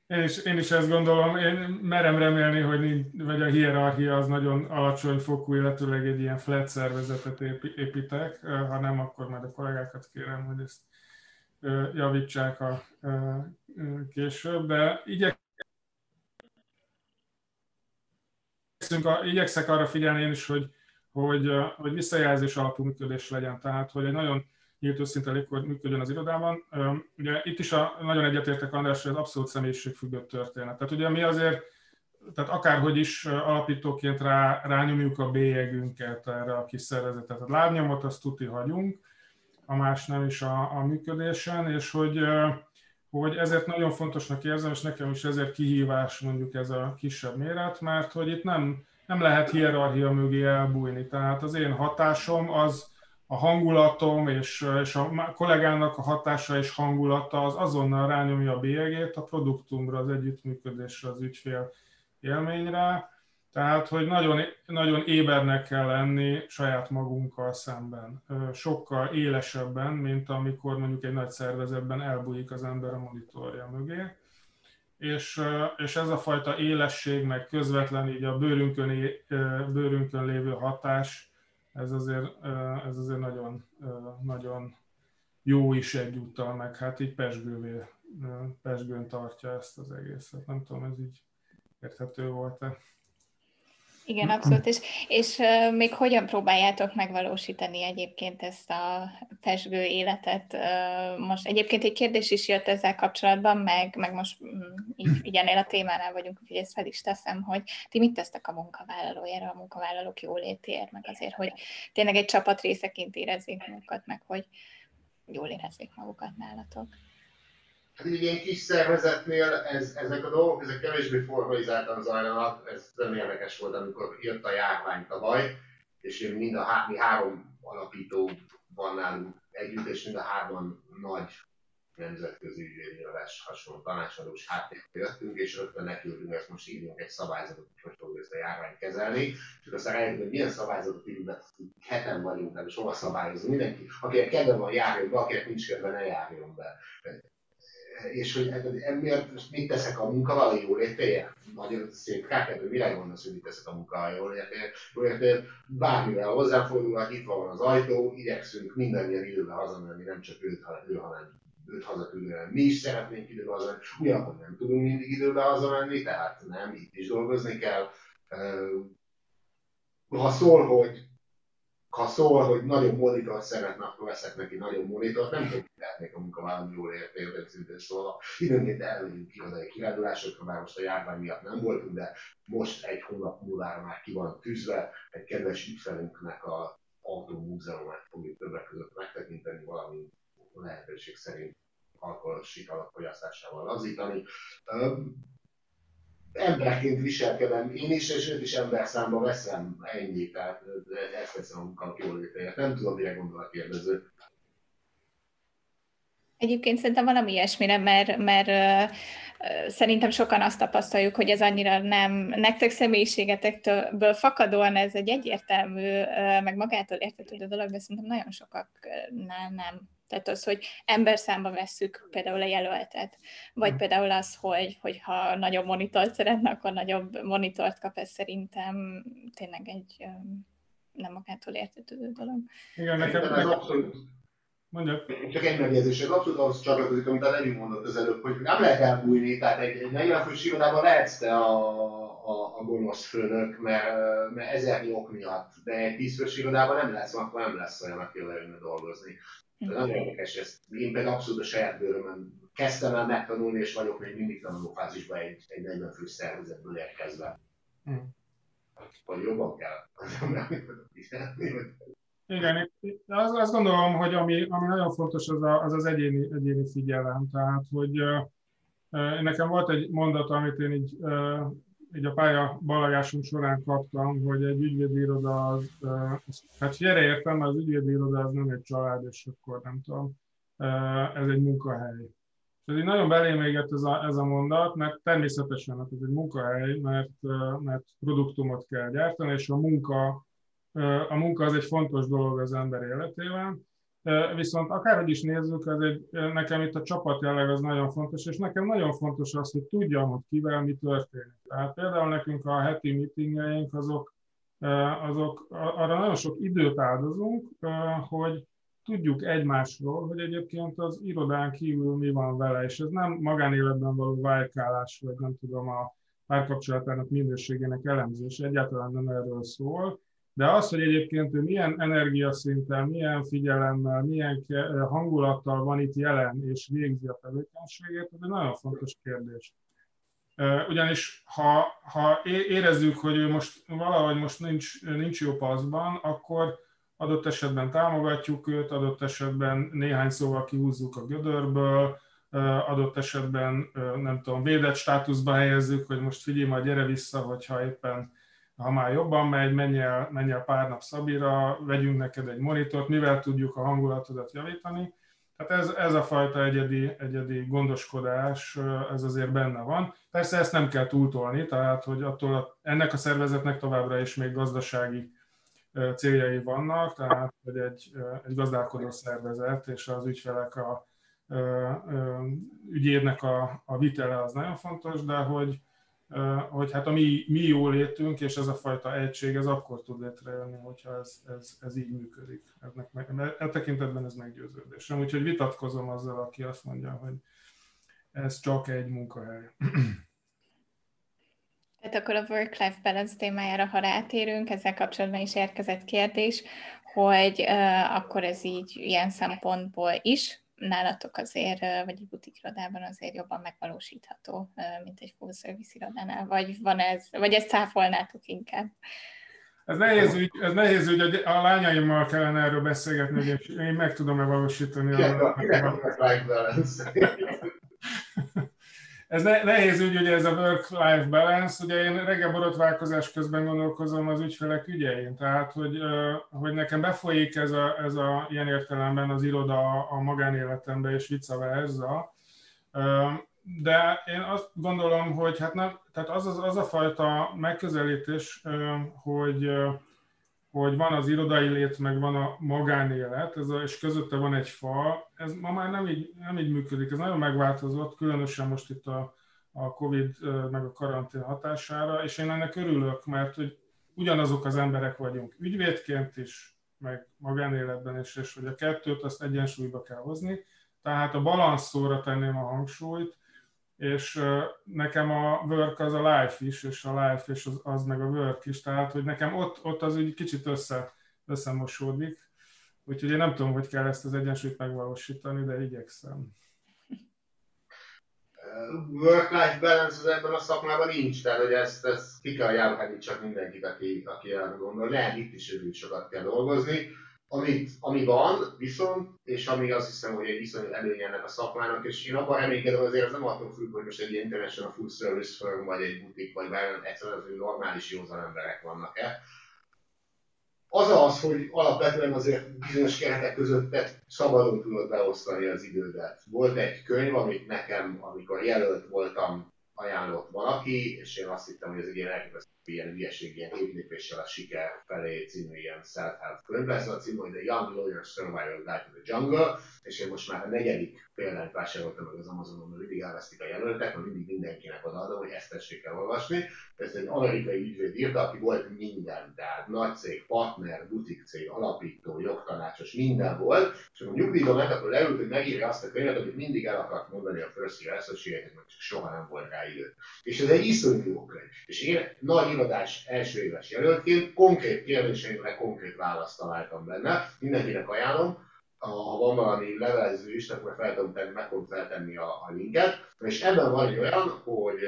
Én is, én is ezt gondolom, én merem remélni, hogy nincs, vagy a hierarchia az nagyon alacsony fokú, illetőleg egy ilyen flat szervezetet építek, ha nem, akkor majd a kollégákat kérem, hogy ezt javítsák a, később, de igyekszünk, igyekszek arra figyelni én is, hogy, hogy, hogy visszajelzés alapú működés legyen, tehát hogy egy nagyon nyílt őszinte légkor működjön az irodában. Ugye itt is a, nagyon egyetértek András, hogy ez abszolút személyiségfüggő történet. Tehát ugye mi azért tehát akárhogy is alapítóként rá, rányomjuk a bélyegünket erre a kis szervezetet. A lábnyomot azt tuti hagyunk, a más nem is a, a működésen, és hogy, hogy ezért nagyon fontosnak érzem, és nekem is ezért kihívás mondjuk ez a kisebb méret, mert hogy itt nem, nem lehet hierarchia mögé elbújni. Tehát az én hatásom az a hangulatom és, és a kollégának a hatása és hangulata az azonnal rányomja a bélyegét a produktumra, az együttműködésre, az ügyfél élményre. Tehát, hogy nagyon, nagyon ébernek kell lenni saját magunkkal szemben. Sokkal élesebben, mint amikor mondjuk egy nagy szervezetben elbújik az ember a monitorja mögé. És, és ez a fajta élesség, meg közvetlen így a bőrünkön, bőrünkön lévő hatás, ez azért, ez azért nagyon, nagyon jó is egyúttal, meg hát így pesgővé, pesgőn tartja ezt az egészet. Nem tudom, ez így érthető volt-e? Igen, abszolút. És, és még hogyan próbáljátok megvalósítani egyébként ezt a pesgő életet? Most egyébként egy kérdés is jött ezzel kapcsolatban, meg, meg most mm, így, így ennél a témánál vagyunk, úgyhogy ezt fel is teszem, hogy ti mit tesztek a munkavállalójára, a munkavállalók jólétért, meg azért, hogy tényleg egy csapat részeként érezzék magukat, meg hogy jól érezzék magukat nálatok. Hát egy ilyen kis szervezetnél ez, ezek a dolgok, ezek kevésbé formalizáltan zajlanak, ez nem érdekes volt, amikor jött a járvány tavaly, és én mind a há, mi három alapító van nálunk együtt, és mind a hárman nagy nemzetközi ügyvédnyilvás hasonló tanácsadós háttérbe jöttünk, és rögtön nekültünk, ezt most írjunk egy szabályzatot, hogy fogjuk ezt a járványt kezelni, és aztán rájöttünk, hogy milyen szabályzatot írunk, mert heten vagyunk, nem is hova szabályozunk. Mindenki, akinek kedve van, járjon be, akinek nincs kedve, ne járjon be és hogy emiatt mit teszek a munkavállaló jólétéért? Nagyon szép kákedő, mire gondolsz, hogy mit teszek a munkavállaló jólétéért? Bármivel hozzáfordulnak, itt van az ajtó, igyekszünk mindannyian időben hazamenni, nem csak őt, hanem ő, hanem őt hazaküldeni. Mi is szeretnénk időben hazamenni, ugyanakkor nem tudunk mindig időben hazamenni, tehát nem, itt is dolgozni kell. Ha szól, hogy ha szól, hogy nagyobb monitort szeretne, akkor veszek neki nagyobb monitort, nem tudom, lehetnék a munkavállalom jól szintén szóval. Időnként elmegyünk kiadai kirándulásokra, már most a járvány miatt nem voltunk, de most egy hónap múlva már ki van tűzve, egy kedves ügyfelünknek a autómúzeumát fogjuk többek között megtekinteni, valami lehetőség szerint alkoholos italak fogyasztásával lazítani emberként viselkedem én is, és őt is számba veszem, ennyi, tehát ezt veszem a létreért. Nem tudom, mire gondol a kérdező. Egyébként szerintem valami ilyesmire, mert, mert szerintem sokan azt tapasztaljuk, hogy ez annyira nem nektek személyiségetekből fakadóan ez egy egyértelmű, meg magától értetődő dolog, de szerintem nagyon sokaknál nem. Tehát az, hogy ember számba vesszük például a jelöltet, vagy hmm. például az, hogy, hogy ha nagyobb monitort szeretne, akkor nagyobb monitort kap, ez szerintem tényleg egy nem magától értetődő dolog. Igen, nekem, nekem abszolút Mondja. Csak egy megjegyzés, ez abszolút ahhoz csatlakozik, amit a Levi mondott az előbb, hogy nem lehet elbújni, tehát egy, egy 40 fős irodában lehetsz te a, a, a gonosz főnök, mert, mert ezernyi ok miatt, de egy 10 fős irodában nem lesz, akkor nem lesz olyan, aki leülne dolgozni. De nagyon érdekes ez. Én például abszolút a saját bőrömön kezdtem el megtanulni, és vagyok még mindig tanulófázisban egy, egy 40 fős szervezetből érkezve. Hmm. Vagy jobban kell. Igen, azt, azt gondolom, hogy ami, ami nagyon fontos, az a, az, az egyéni, egyéni figyelem. Tehát, hogy uh, nekem volt egy mondat, amit én így, uh, így a pálya balagásom során kaptam, hogy egy ügyvédiroda az, az hát gyere értem, az ügyvédiroda az nem egy család, és akkor nem tudom, ez egy munkahely. És ez így nagyon belém égett ez a, ez a mondat, mert természetesen hát ez egy munkahely, mert, mert produktumot kell gyártani, és a munka a munka az egy fontos dolog az ember életében, viszont akárhogy is nézzük, az egy, nekem itt a csapat jelleg az nagyon fontos, és nekem nagyon fontos az, hogy tudjam, hogy kivel mi történik. Tehát például nekünk a heti meetingeink azok, azok arra nagyon sok időt áldozunk, hogy tudjuk egymásról, hogy egyébként az irodán kívül mi van vele, és ez nem magánéletben való vájkálás, vagy nem tudom, a párkapcsolatának minőségének elemzés, egyáltalán nem erről szól, de az, hogy egyébként ő milyen energiaszinten, milyen figyelemmel, milyen hangulattal van itt jelen és végzi a tevékenységét, ez egy nagyon fontos kérdés. Ugyanis ha, ha érezzük, hogy ő most valahogy most nincs, nincs jó paszban, akkor adott esetben támogatjuk őt, adott esetben néhány szóval kihúzzuk a gödörből, adott esetben nem tudom, védett státuszba helyezzük, hogy most figyelj, majd gyere vissza, hogyha éppen ha már jobban megy, menj el, menj el pár nap Szabira, vegyünk neked egy monitort, mivel tudjuk a hangulatodat javítani. Tehát ez, ez a fajta egyedi, egyedi gondoskodás, ez azért benne van. Persze ezt nem kell túltolni, tehát hogy attól a, ennek a szervezetnek továbbra is még gazdasági céljai vannak, tehát hogy egy, egy gazdálkodó szervezet és az ügyfelek a, ügyének a, a vitele az nagyon fontos, de hogy, hogy hát a mi, mi jó létünk, és ez a fajta egység, ez akkor tud létrejönni, hogyha ez, ez, ez így működik. Ennek, e tekintetben ez meggyőződésem. Úgyhogy vitatkozom azzal, aki azt mondja, hogy ez csak egy munkahely. Tehát akkor a work-life balance témájára, ha rátérünk, ezzel kapcsolatban is érkezett kérdés, hogy uh, akkor ez így ilyen szempontból is nálatok azért, vagy egy butikirodában azért jobban megvalósítható, mint egy full service irodánál, vagy van ez, vagy ezt cáfolnátok inkább? Ez nehéz ügy, ez nehéz ügy, a lányaimmal kellene erről beszélgetni, hogy én meg tudom-e valósítani. a, a, a, ez ne, nehéz ügy, ugye ez a work-life balance, ugye én reggel borotválkozás közben gondolkozom az ügyfelek ügyein, tehát hogy, hogy nekem befolyik ez a, ez a ilyen értelemben az iroda a magánéletembe és vice versa, de én azt gondolom, hogy hát nem, tehát az, az, az a fajta megközelítés, hogy, hogy van az irodai lét, meg van a magánélet, ez a, és közötte van egy fal, ez ma már nem így, nem így működik, ez nagyon megváltozott, különösen most itt a, a Covid meg a karantén hatására, és én ennek örülök, mert hogy ugyanazok az emberek vagyunk ügyvédként is, meg magánéletben is, és hogy a kettőt azt egyensúlyba kell hozni, tehát a balanszóra tenném a hangsúlyt, és nekem a work az a life is, és a life és az, az meg a work is, tehát hogy nekem ott, ott az úgy kicsit össze, összemosódik, úgyhogy én nem tudom, hogy kell ezt az egyensúlyt megvalósítani, de igyekszem. Work-life balance az ebben a szakmában nincs, tehát hogy ezt, ezt ki kell járni csak mindenkit, aki, aki erre gondol. Lehet itt is sokat kell dolgozni amit, ami van, viszont, és ami azt hiszem, hogy egy viszonylag előny ennek a szakmának, és én abban reménykedem, azért ez nem attól függ, hogy most egy international full service firm, vagy egy butik, vagy bármilyen egyszerűen az, normális józan emberek vannak-e. Az az, hogy alapvetően azért bizonyos keretek között szabadon tudod beosztani az idődet. Volt egy könyv, amit nekem, amikor jelölt voltam, ajánlott valaki, és én azt hittem, hogy ez egy ilyen elképesztő ilyen hülyeség, ilyen évlépéssel a siker felé című ilyen self-help könyv lesz. A cím, hogy The Young Lawyer Survival Guide to the Jungle, és én most már a negyedik példányt vásároltam meg az Amazonon, mert mindig elvesztik a jelöltek, mert mindig mindenkinek odaadom, hogy ezt tessék el olvasni. Ez egy amerikai ügyvéd írta, aki volt minden, tehát nagy cég, partner, butik cég, alapító, jogtanácsos, minden volt, és akkor nyugdíjban ment, akkor leült, hogy megírja azt a könyvet, amit mindig el akart mondani a First Year associate csak soha nem volt rá idő. És ez egy iszonyú jó könyv. És én nagy irodás első éves jelöltként konkrét kérdéseimre konkrét választ találtam benne, mindenkinek ajánlom, ha van valami levelező is, akkor fel tudom tenni, meg tudom feltenni a, a linket. És ebben van egy olyan, hogy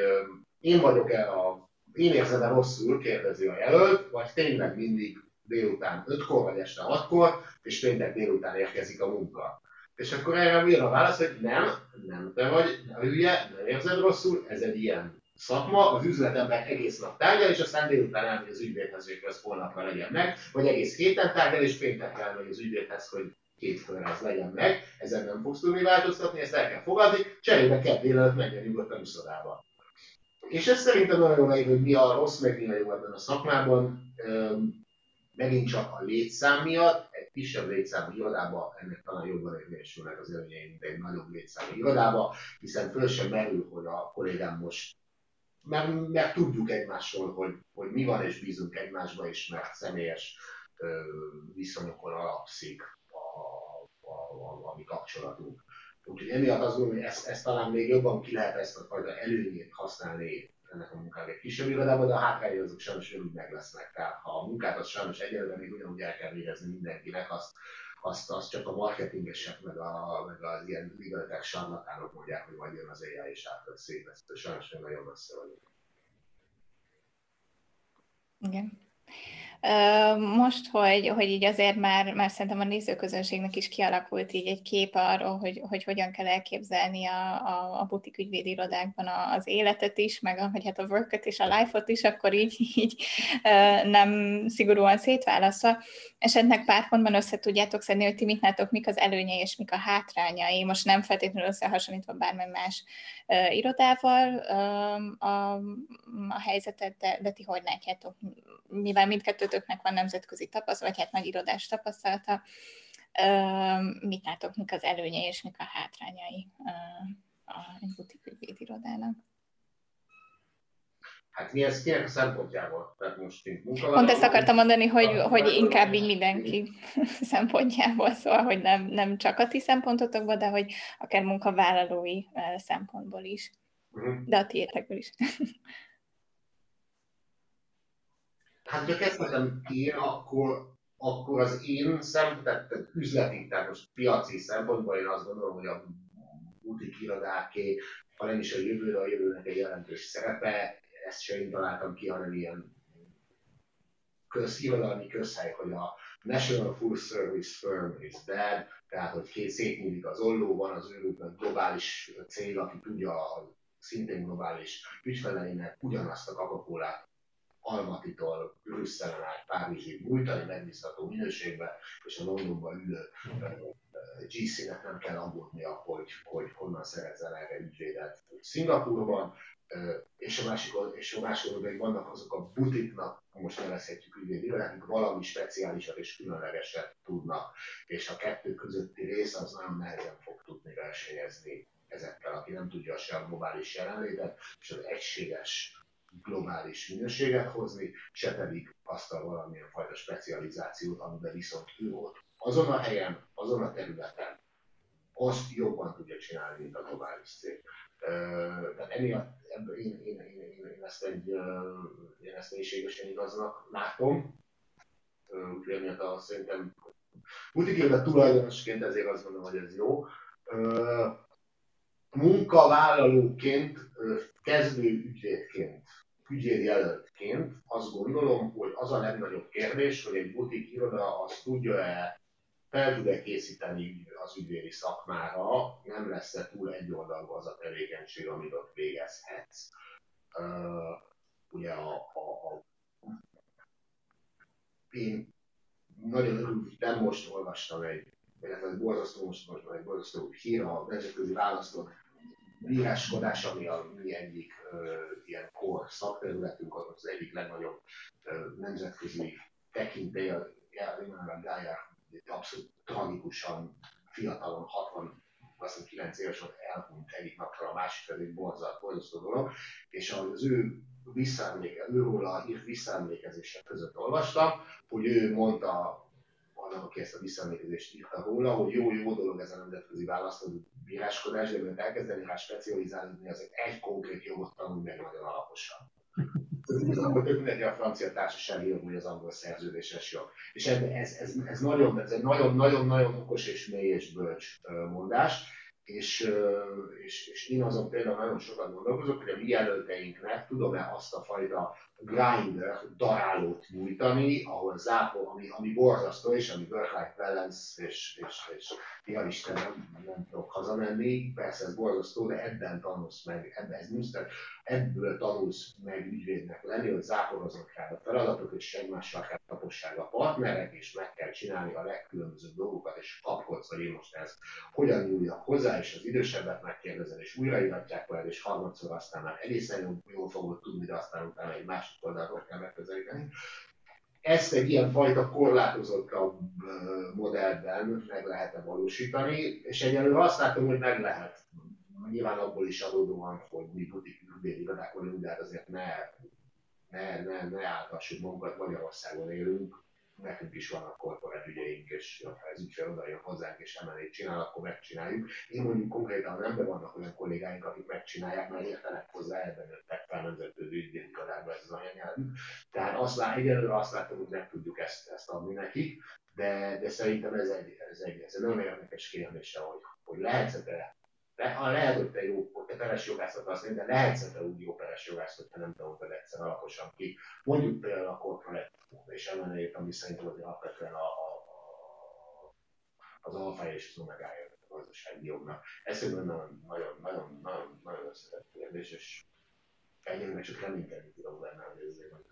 én vagyok-e a, én érzem-e rosszul, kérdezi a jelölt, vagy tényleg mindig délután 5-kor, vagy este 6-kor, és tényleg délután érkezik a munka. És akkor erre jön a válasz, hogy nem, nem te vagy, nem hülye, nem érzed rosszul, ez egy ilyen szakma, az üzletember egész nap tárgyal, és aztán délután elmegy az ügyvédhez, hogy ez holnapra legyen meg, vagy egész héten tárgyal, és péntekre elmegy az ügyvédhez, hogy hétfőn ez legyen meg, ezen nem fogsz tudni változtatni, ezt el kell fogadni, cserébe kell délelőtt menjen nyugodtan uszodába. És ez szerintem nagyon jó hogy mi a rossz, meg mi a jó ebben a szakmában. Megint csak a létszám miatt, kisebb létszámú irodában ennek talán jobban érvényesülnek az előnyei, mint egy nagyobb létszámú irodába, hiszen föl sem merül, hogy a kollégám most mert, mert tudjuk egymásról, hogy, hogy mi van, és bízunk egymásba is, mert személyes ö, viszonyokon alapszik a, a mi kapcsolatunk. Úgyhogy emiatt azt gondolom, hogy ezt, ezt talán még jobban ki lehet ezt a fajta előnyét használni ennek a munkának kisebb irodában, de a hátrányai azok sajnos ugyanúgy meg lesznek. Tehát ha a munkát az sajnos egyelőre még ugyanúgy el kell végezni mindenkinek, azt, azt, azt csak a marketingesek, meg, a, meg az ilyen tech sarlatánok mondják, hogy majd jön az AI és átveszi. Ezt sajnos nagyon messze vagyunk. Igen. Most, hogy, hogy így azért már, már szerintem a nézőközönségnek is kialakult így egy kép arról, hogy, hogy hogyan kell elképzelni a, a, a butik ügyvédirodákban az életet is, meg a, hogy hát a work és a life-ot is, akkor így, így nem szigorúan szétválasztva. Esetleg pár pontban össze tudjátok szedni, hogy ti mit látok, mik az előnyei és mik a hátrányai. Most nem feltétlenül összehasonlítva bármely más irodával a, a helyzetet, de, de ti hogy látjátok, mivel mindkettő kettőtöknek van nemzetközi tapasztalat, vagy hát nagy irodás tapasztalata, mit látok, mik az előnyei és mik a hátrányai a butik ügyvédirodának? Hát mi ez kinek a szempontjából? Tehát most mint Pont ezt akartam mondani, hogy, hogy inkább így mindenki szempontjából, szóval, hogy nem, nem csak a ti szempontotokból, de hogy akár munkavállalói szempontból is. Uh-huh. De a tiétekből is. Hát, ha kezdhetem én, akkor, akkor az én szem, tehát üzleti, tehát most piaci szempontból én azt gondolom, hogy a butik irodáké, ha nem is a jövőre, a jövőnek egy jelentős szerepe, ezt sem én találtam ki, hanem ilyen közirodalmi közhely, hogy a National Full Service Firm is dead, tehát hogy két szétnyílik az olló, van az őrükben globális cég, aki tudja a szintén globális ügyfeleinek ugyanazt a coca Almatitól Brüsszelen át Párizsig nyújtani megbízható minőségbe, és a Londonban ülő GC-nek nem kell aggódnia, hogy, hogy honnan szerezzen erre ügyvédet Szingapurban, és a másik, és a másik oldalon vannak azok a butiknak, most nevezhetjük ügyvéd akik valami speciálisat és különlegeset tudnak, és a kettő közötti rész az nagyon nehezen fog tudni versenyezni ezekkel, aki nem tudja se a globális jelenlétet, és az egységes globális minőséget hozni, se pedig azt a valamilyen fajta specializációt, amiben viszont ő volt azon a helyen, azon a területen, azt jobban tudja csinálni, mint a globális cég. Tehát emiatt ebből én, én, én, én, én, ezt egy, én ezt mélységesen igaznak látom, úgyhogy emiatt azt szerintem multikérlet tulajdonosként ezért azt gondolom, hogy ez jó. Munkavállalóként, kezdő ügyvédként ügyvédjelöltként azt gondolom, hogy az a legnagyobb kérdés, hogy egy butik iroda azt tudja-e fel tud-e készíteni az ügyvédi szakmára, nem lesz-e túl egyoldalú az a tevékenység, amit ott végezhetsz. Uh, ugye a, a, a, én nagyon örültem, most olvastam egy, illetve borzasztó, most, most egy borzasztó hír a nemzetközi választott bíráskodás, ami a mi egyik ilyen kor szakterületünk, az az egyik legnagyobb uh, nemzetközi tekintély, a Gájár abszolút tragikusan fiatalon, 60 azt 9 éves volt, elhunyt egyik napra a másik, ez egy borzasztó dolog, és az ő visszaemléke, őróla írt visszaemlékezések között olvastam, hogy ő mondta annak, aki ezt a visszaemlékezést írta róla, hogy jó, jó dolog ez a nemzetközi választó bíráskodás, de mert elkezdeni rá specializálni, azért egy konkrét jogot tanulni meg nagyon alaposan. Mindegy, a francia társaság jog, vagy az angol szerződéses jog. És ez, ez, ez, nagyon, ez egy nagyon-nagyon-nagyon okos és mély és bölcs mondás, és, és, és én azon például nagyon sokat gondolkozok, hogy a mi jelölteinknek tudom-e azt a fajta grinder, darálót nyújtani, ahol zápor, ami, ami borzasztó, és ami work-life balance, és, és, és ja Isten, nem, tudok hazamenni, persze ez borzasztó, de ebben tanulsz meg, ebben ez nincs, tehát ebből tanulsz meg ügyvédnek lenni, hogy záporoznod kell a feladatot, és egymással kell taposság a partnerek, és meg kell csinálni a legkülönbözőbb dolgokat, és kapkodsz, hogy én most ez hogyan nyúljak hozzá, és az idősebbet megkérdezed, és újraíratják veled, és harmadszor aztán már egészen jól fogod tudni, de aztán utána egy másik oldalról kell megközelíteni. Ezt egy ilyen fajta korlátozottabb modellben meg lehet-e valósítani, és egyelőre azt látom, hogy meg lehet. Nyilván abból is adódóan, hogy mi butik vagyunk, de hát azért ne, ne, ne, ne álltassuk magunkat, Magyarországon élünk, nekünk is vannak korporát ügyeink, és ha ez ügyfél oda jön hozzánk és emelét csinál, akkor megcsináljuk. Én mondjuk konkrétan nem, de vannak olyan kollégáink, akik megcsinálják, mert értenek hozzá, ebben nőttek fel nemzetközi ügyvédikarában ez az anyanyelvük. Tehát azt lát, egyelőre azt látom, hogy meg tudjuk ezt, ezt adni nekik, de, de szerintem ez egy, ez egy, ez egy nagyon érdekes kérdés, hogy, hogy lehetsz-e le, ha lehet, hogy te jó te peres jogászat használni, de lehetsz te úgy jó peres jogász, hogy te nem tanultad egyszer alaposan ki. Mondjuk például a corporate és elmenőjét, ami szerintem az alapvetően a, a, a, az alfa és az omegája a gazdasági jognak. Ez szerintem nagyon, nagyon, nagyon, nagyon, nagyon összetett kérdés, és egyébként csak reménykedni tudok benne, hogy ez egy nagy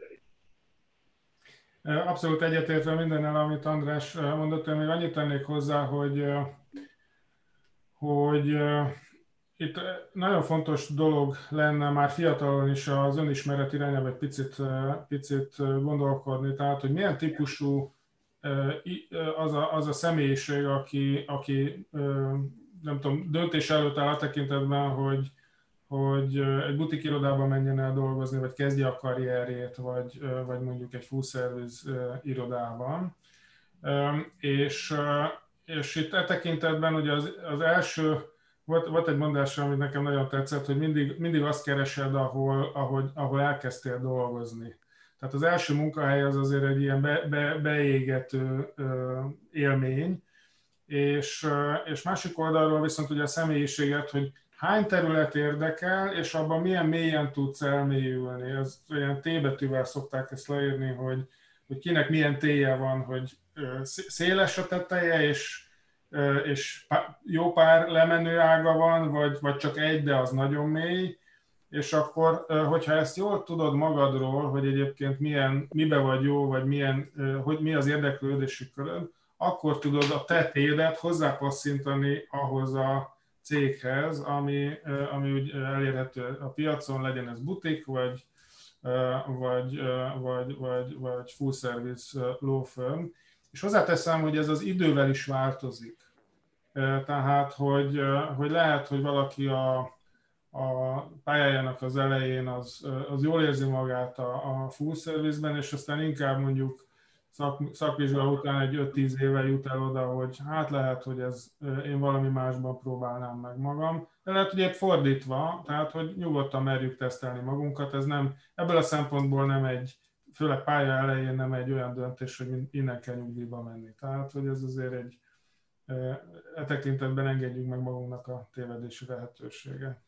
Abszolút egyetértve mindennel, amit András mondott, én még annyit tennék hozzá, hogy hogy itt nagyon fontos dolog lenne már fiatalon is az önismeret irányába egy picit, picit gondolkodni, tehát hogy milyen típusú az a, az a személyiség, aki, aki nem tudom, döntés előtt áll a tekintetben, hogy, hogy egy butik irodába menjen el dolgozni, vagy kezdje a karrierjét, vagy, vagy mondjuk egy full service irodában. És és itt e tekintetben ugye az, az első, volt, volt egy mondás, ami nekem nagyon tetszett, hogy mindig, mindig azt keresed, ahol, ahogy, ahol elkezdtél dolgozni. Tehát az első munkahely az azért egy ilyen be, be, beégető ö, élmény, és, és másik oldalról viszont ugye a személyiséget, hogy hány terület érdekel, és abban milyen mélyen tudsz elmélyülni. Ez olyan T szokták ezt leírni, hogy, hogy kinek milyen téje van, hogy széles a teteje, és, és jó pár lemenő ága van, vagy, vagy csak egy, de az nagyon mély, és akkor, hogyha ezt jól tudod magadról, hogy egyébként milyen, mibe vagy jó, vagy milyen, hogy mi az érdeklődési körön, akkor tudod a te tédet hozzápasszintani ahhoz a céghez, ami, ami úgy elérhető a piacon, legyen ez butik, vagy, vagy, vagy, vagy, vagy full service law firm, és hozzáteszem, hogy ez az idővel is változik. Tehát, hogy, hogy lehet, hogy valaki a, a pályájának az elején az, az jól érzi magát a, a full service-ben, és aztán inkább mondjuk szak, szakvizsga után egy 5-10 éve jut el oda, hogy hát lehet, hogy ez én valami másban próbálnám meg magam. De lehet, hogy épp fordítva, tehát hogy nyugodtan merjük tesztelni magunkat, ez nem, ebből a szempontból nem egy, főleg pálya elején nem egy olyan döntés, hogy innen kell nyugdíjba menni. Tehát, hogy ez azért egy, e tekintetben engedjük meg magunknak a tévedési lehetősége.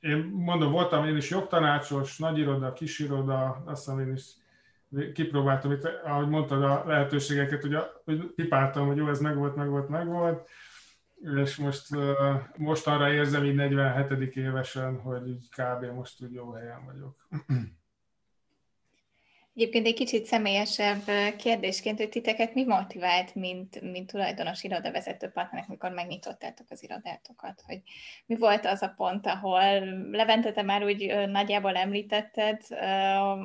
Én mondom, voltam én is jogtanácsos, nagyiroda, kisiroda, azt hiszem én is kipróbáltam itt, ahogy mondtad a lehetőségeket, a, hogy kipáltam, hogy jó, ez meg volt, meg volt, meg volt, és most, most arra érzem így 47. évesen, hogy így kb. most úgy jó helyen vagyok. Egyébként egy kicsit személyesebb kérdésként, hogy titeket mi motivált, mint, mint tulajdonos irodavezető partnerek, mikor megnyitottátok az irodátokat? Hogy mi volt az a pont, ahol Levente, te már úgy nagyjából említetted,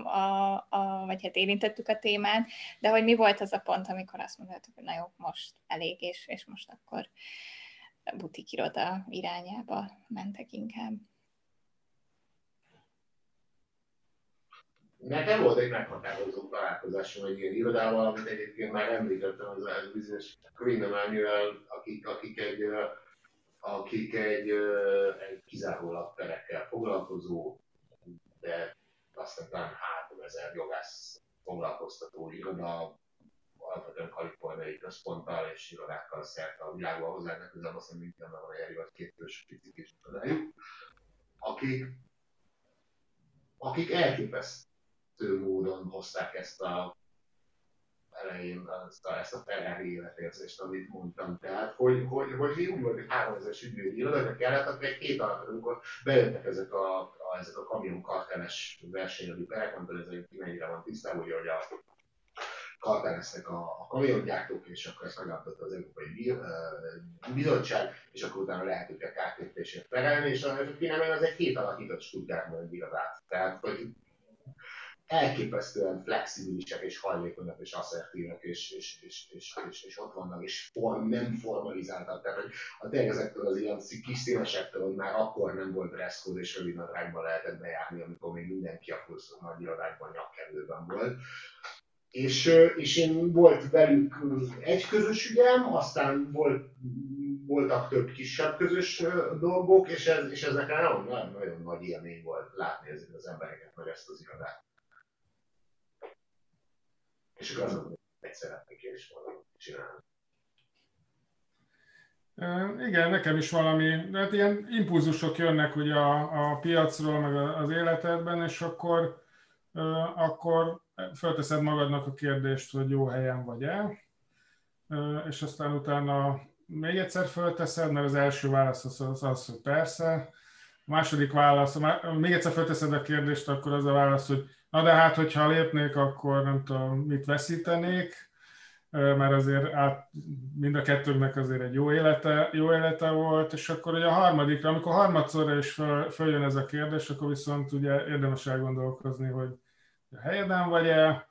a, a, vagy hát érintettük a témát, de hogy mi volt az a pont, amikor azt mondtátok, hogy na jó, most elég, és, és most akkor butikiroda irányába mentek inkább? Nekem volt egy meghatározó találkozásom egy ilyen irodával, amit egyébként már említettem, az a bizonyos Queen Emmanuel, akik, akik egy, akik egy, egy kizárólag perekkel foglalkozó, de aztán talán 3000 jogász foglalkoztató iroda, alapvetően kaliforniai központtal és irodákkal szerte a világban. Hozzá, de közel azt mondom, minden van egy vagy két fős picik és irodájuk, akik, akik elképesztő módon hozták ezt a elején ezt a, ezt a Ferrari életérzést, amit mondtam. Tehát, hogy, hogy, hogy mi úgy volt, hogy 3000 ügyvédi irodák kellett, akkor egy két alapot, amikor bejöttek ezek a, a, ezek a kamion karteles versenyelő perek, nem tudom, ez mennyire van tisztában, hogy a karteleztek a, a kamiongyártók, és akkor ezt megállapította az Európai Bizottság, és akkor utána lehet őket kártérítésért perelni, és a Finemen az egy hét alatt nyitott Stuttgartban egy irodát. Tehát, hogy elképesztően flexibilisek és hajlékonyak és asszertívek, és, és, és, és, és, és ott vannak, és form, nem formalizáltak. Tehát, hogy a tényleg az ilyen kis színesektől, hogy már akkor nem volt dresscode és rövid nadrágban lehetett bejárni, amikor még mindenki a nagy irodákban nyakkerülben volt. és, és én volt velük egy közös ügyem, aztán volt, voltak több kisebb közös dolgok, és, ez, és ezek nagyon, nagyon, nagyon nagy élmény volt látni ezeket az embereket, meg ezt az irodát. És akkor azon, hogy szeretnék én valamit csinálni. Igen, nekem is valami, de hát ilyen impulzusok jönnek ugye a, a piacról, meg az életedben, és akkor, akkor fölteszed magadnak a kérdést, hogy jó helyen vagy-e, és aztán utána még egyszer fölteszed, mert az első válasz az az, az hogy persze, a második válasz, még egyszer fölteszed a kérdést, akkor az a válasz, hogy na de hát, hogyha lépnék, akkor nem tudom, mit veszítenék, mert azért át, mind a kettőnknek azért egy jó élete, jó élete volt, és akkor ugye a harmadikra, amikor harmadszorra is föl, följön ez a kérdés, akkor viszont ugye érdemes elgondolkozni, hogy a helyeden vagy-e,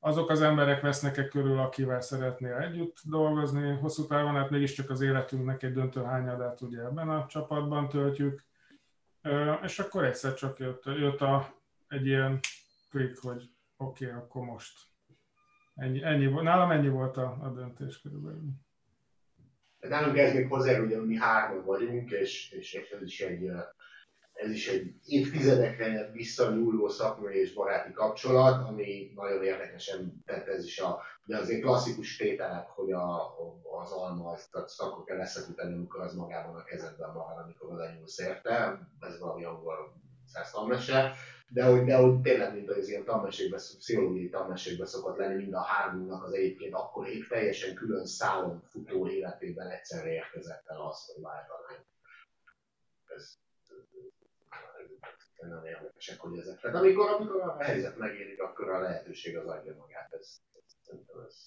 azok az emberek vesznek-e körül, akivel szeretnél együtt dolgozni. Hosszú távon, hát mégiscsak az életünknek egy döntő hányadát ugye ebben a csapatban töltjük, és akkor egyszer csak jött, jött a, egy ilyen klik, hogy oké, okay, akkor most. Ennyi, ennyi, nálam ennyi volt a, a döntés körülbelül. Nálunk ez még hozzá, hogy mi hárman vagyunk, és, és ez is egy ez is egy évtizedekre visszanyúló szakmai és baráti kapcsolat, ami nagyon érdekesen tett ez is a, ugye azért klasszikus tételek, hogy a, az alma azt akkor kell leszakítani, amikor az magában a kezedben van, amikor oda nyúlsz érte, ez valami angol száz tanmese, de hogy, de hogy tényleg, mint az ilyen tanmesékben, pszichológiai tanmesékben szokott lenni, mind a hármunknak az egyébként akkor ég teljesen külön szálon futó életében egyszerre érkezett el az, hogy váltanánk. Ez, nagyon érdekesek, hogy ezek. Tehát amikor, amikor a helyzet megérik, akkor a lehetőség az adja magát. Ez, ez, szerintem ez,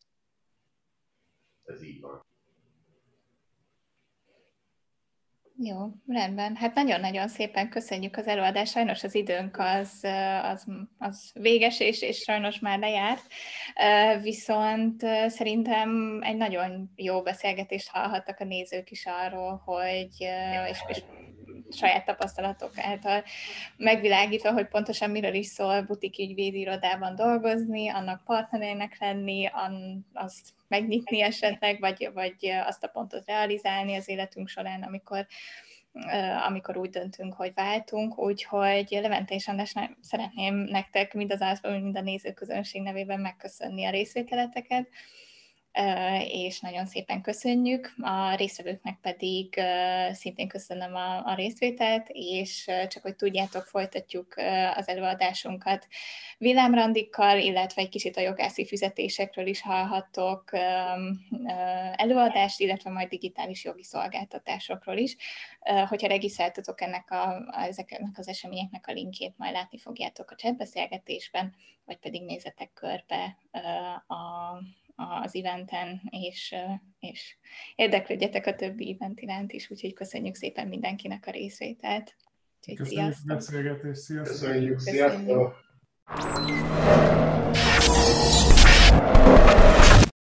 ez így van. Jó, rendben. Hát nagyon-nagyon szépen köszönjük az előadást. Sajnos az időnk az, az, az véges, és, és sajnos már lejárt. Viszont szerintem egy nagyon jó beszélgetést hallhattak a nézők is arról, hogy és, és saját tapasztalatok által megvilágítva, hogy pontosan miről is szól butik ügyvédirodában dolgozni, annak partnerének lenni, azt megnyitni esetleg, vagy, vagy azt a pontot realizálni az életünk során, amikor amikor úgy döntünk, hogy váltunk, úgyhogy Levente és András, szeretném nektek mind az ászban, mind a nézőközönség nevében megköszönni a részvételeteket és nagyon szépen köszönjük. A részvevőknek pedig szintén köszönöm a, a részvételt, és csak hogy tudjátok, folytatjuk az előadásunkat villámrandikkal, illetve egy kicsit a jogászi fizetésekről is hallhattok előadást, illetve majd digitális jogi szolgáltatásokról is. Hogyha regisztráltatok ennek a, ezeknek az eseményeknek a linkjét, majd látni fogjátok a chatbeszélgetésben, vagy pedig nézzetek körbe a az eventen, és, és érdeklődjetek a többi event iránt is, úgyhogy köszönjük szépen mindenkinek a részvételt. Úgyhogy Köszönjük sziasztok! beszélgetést, sziasztok! Köszönjük, sziasztok! Köszönjük.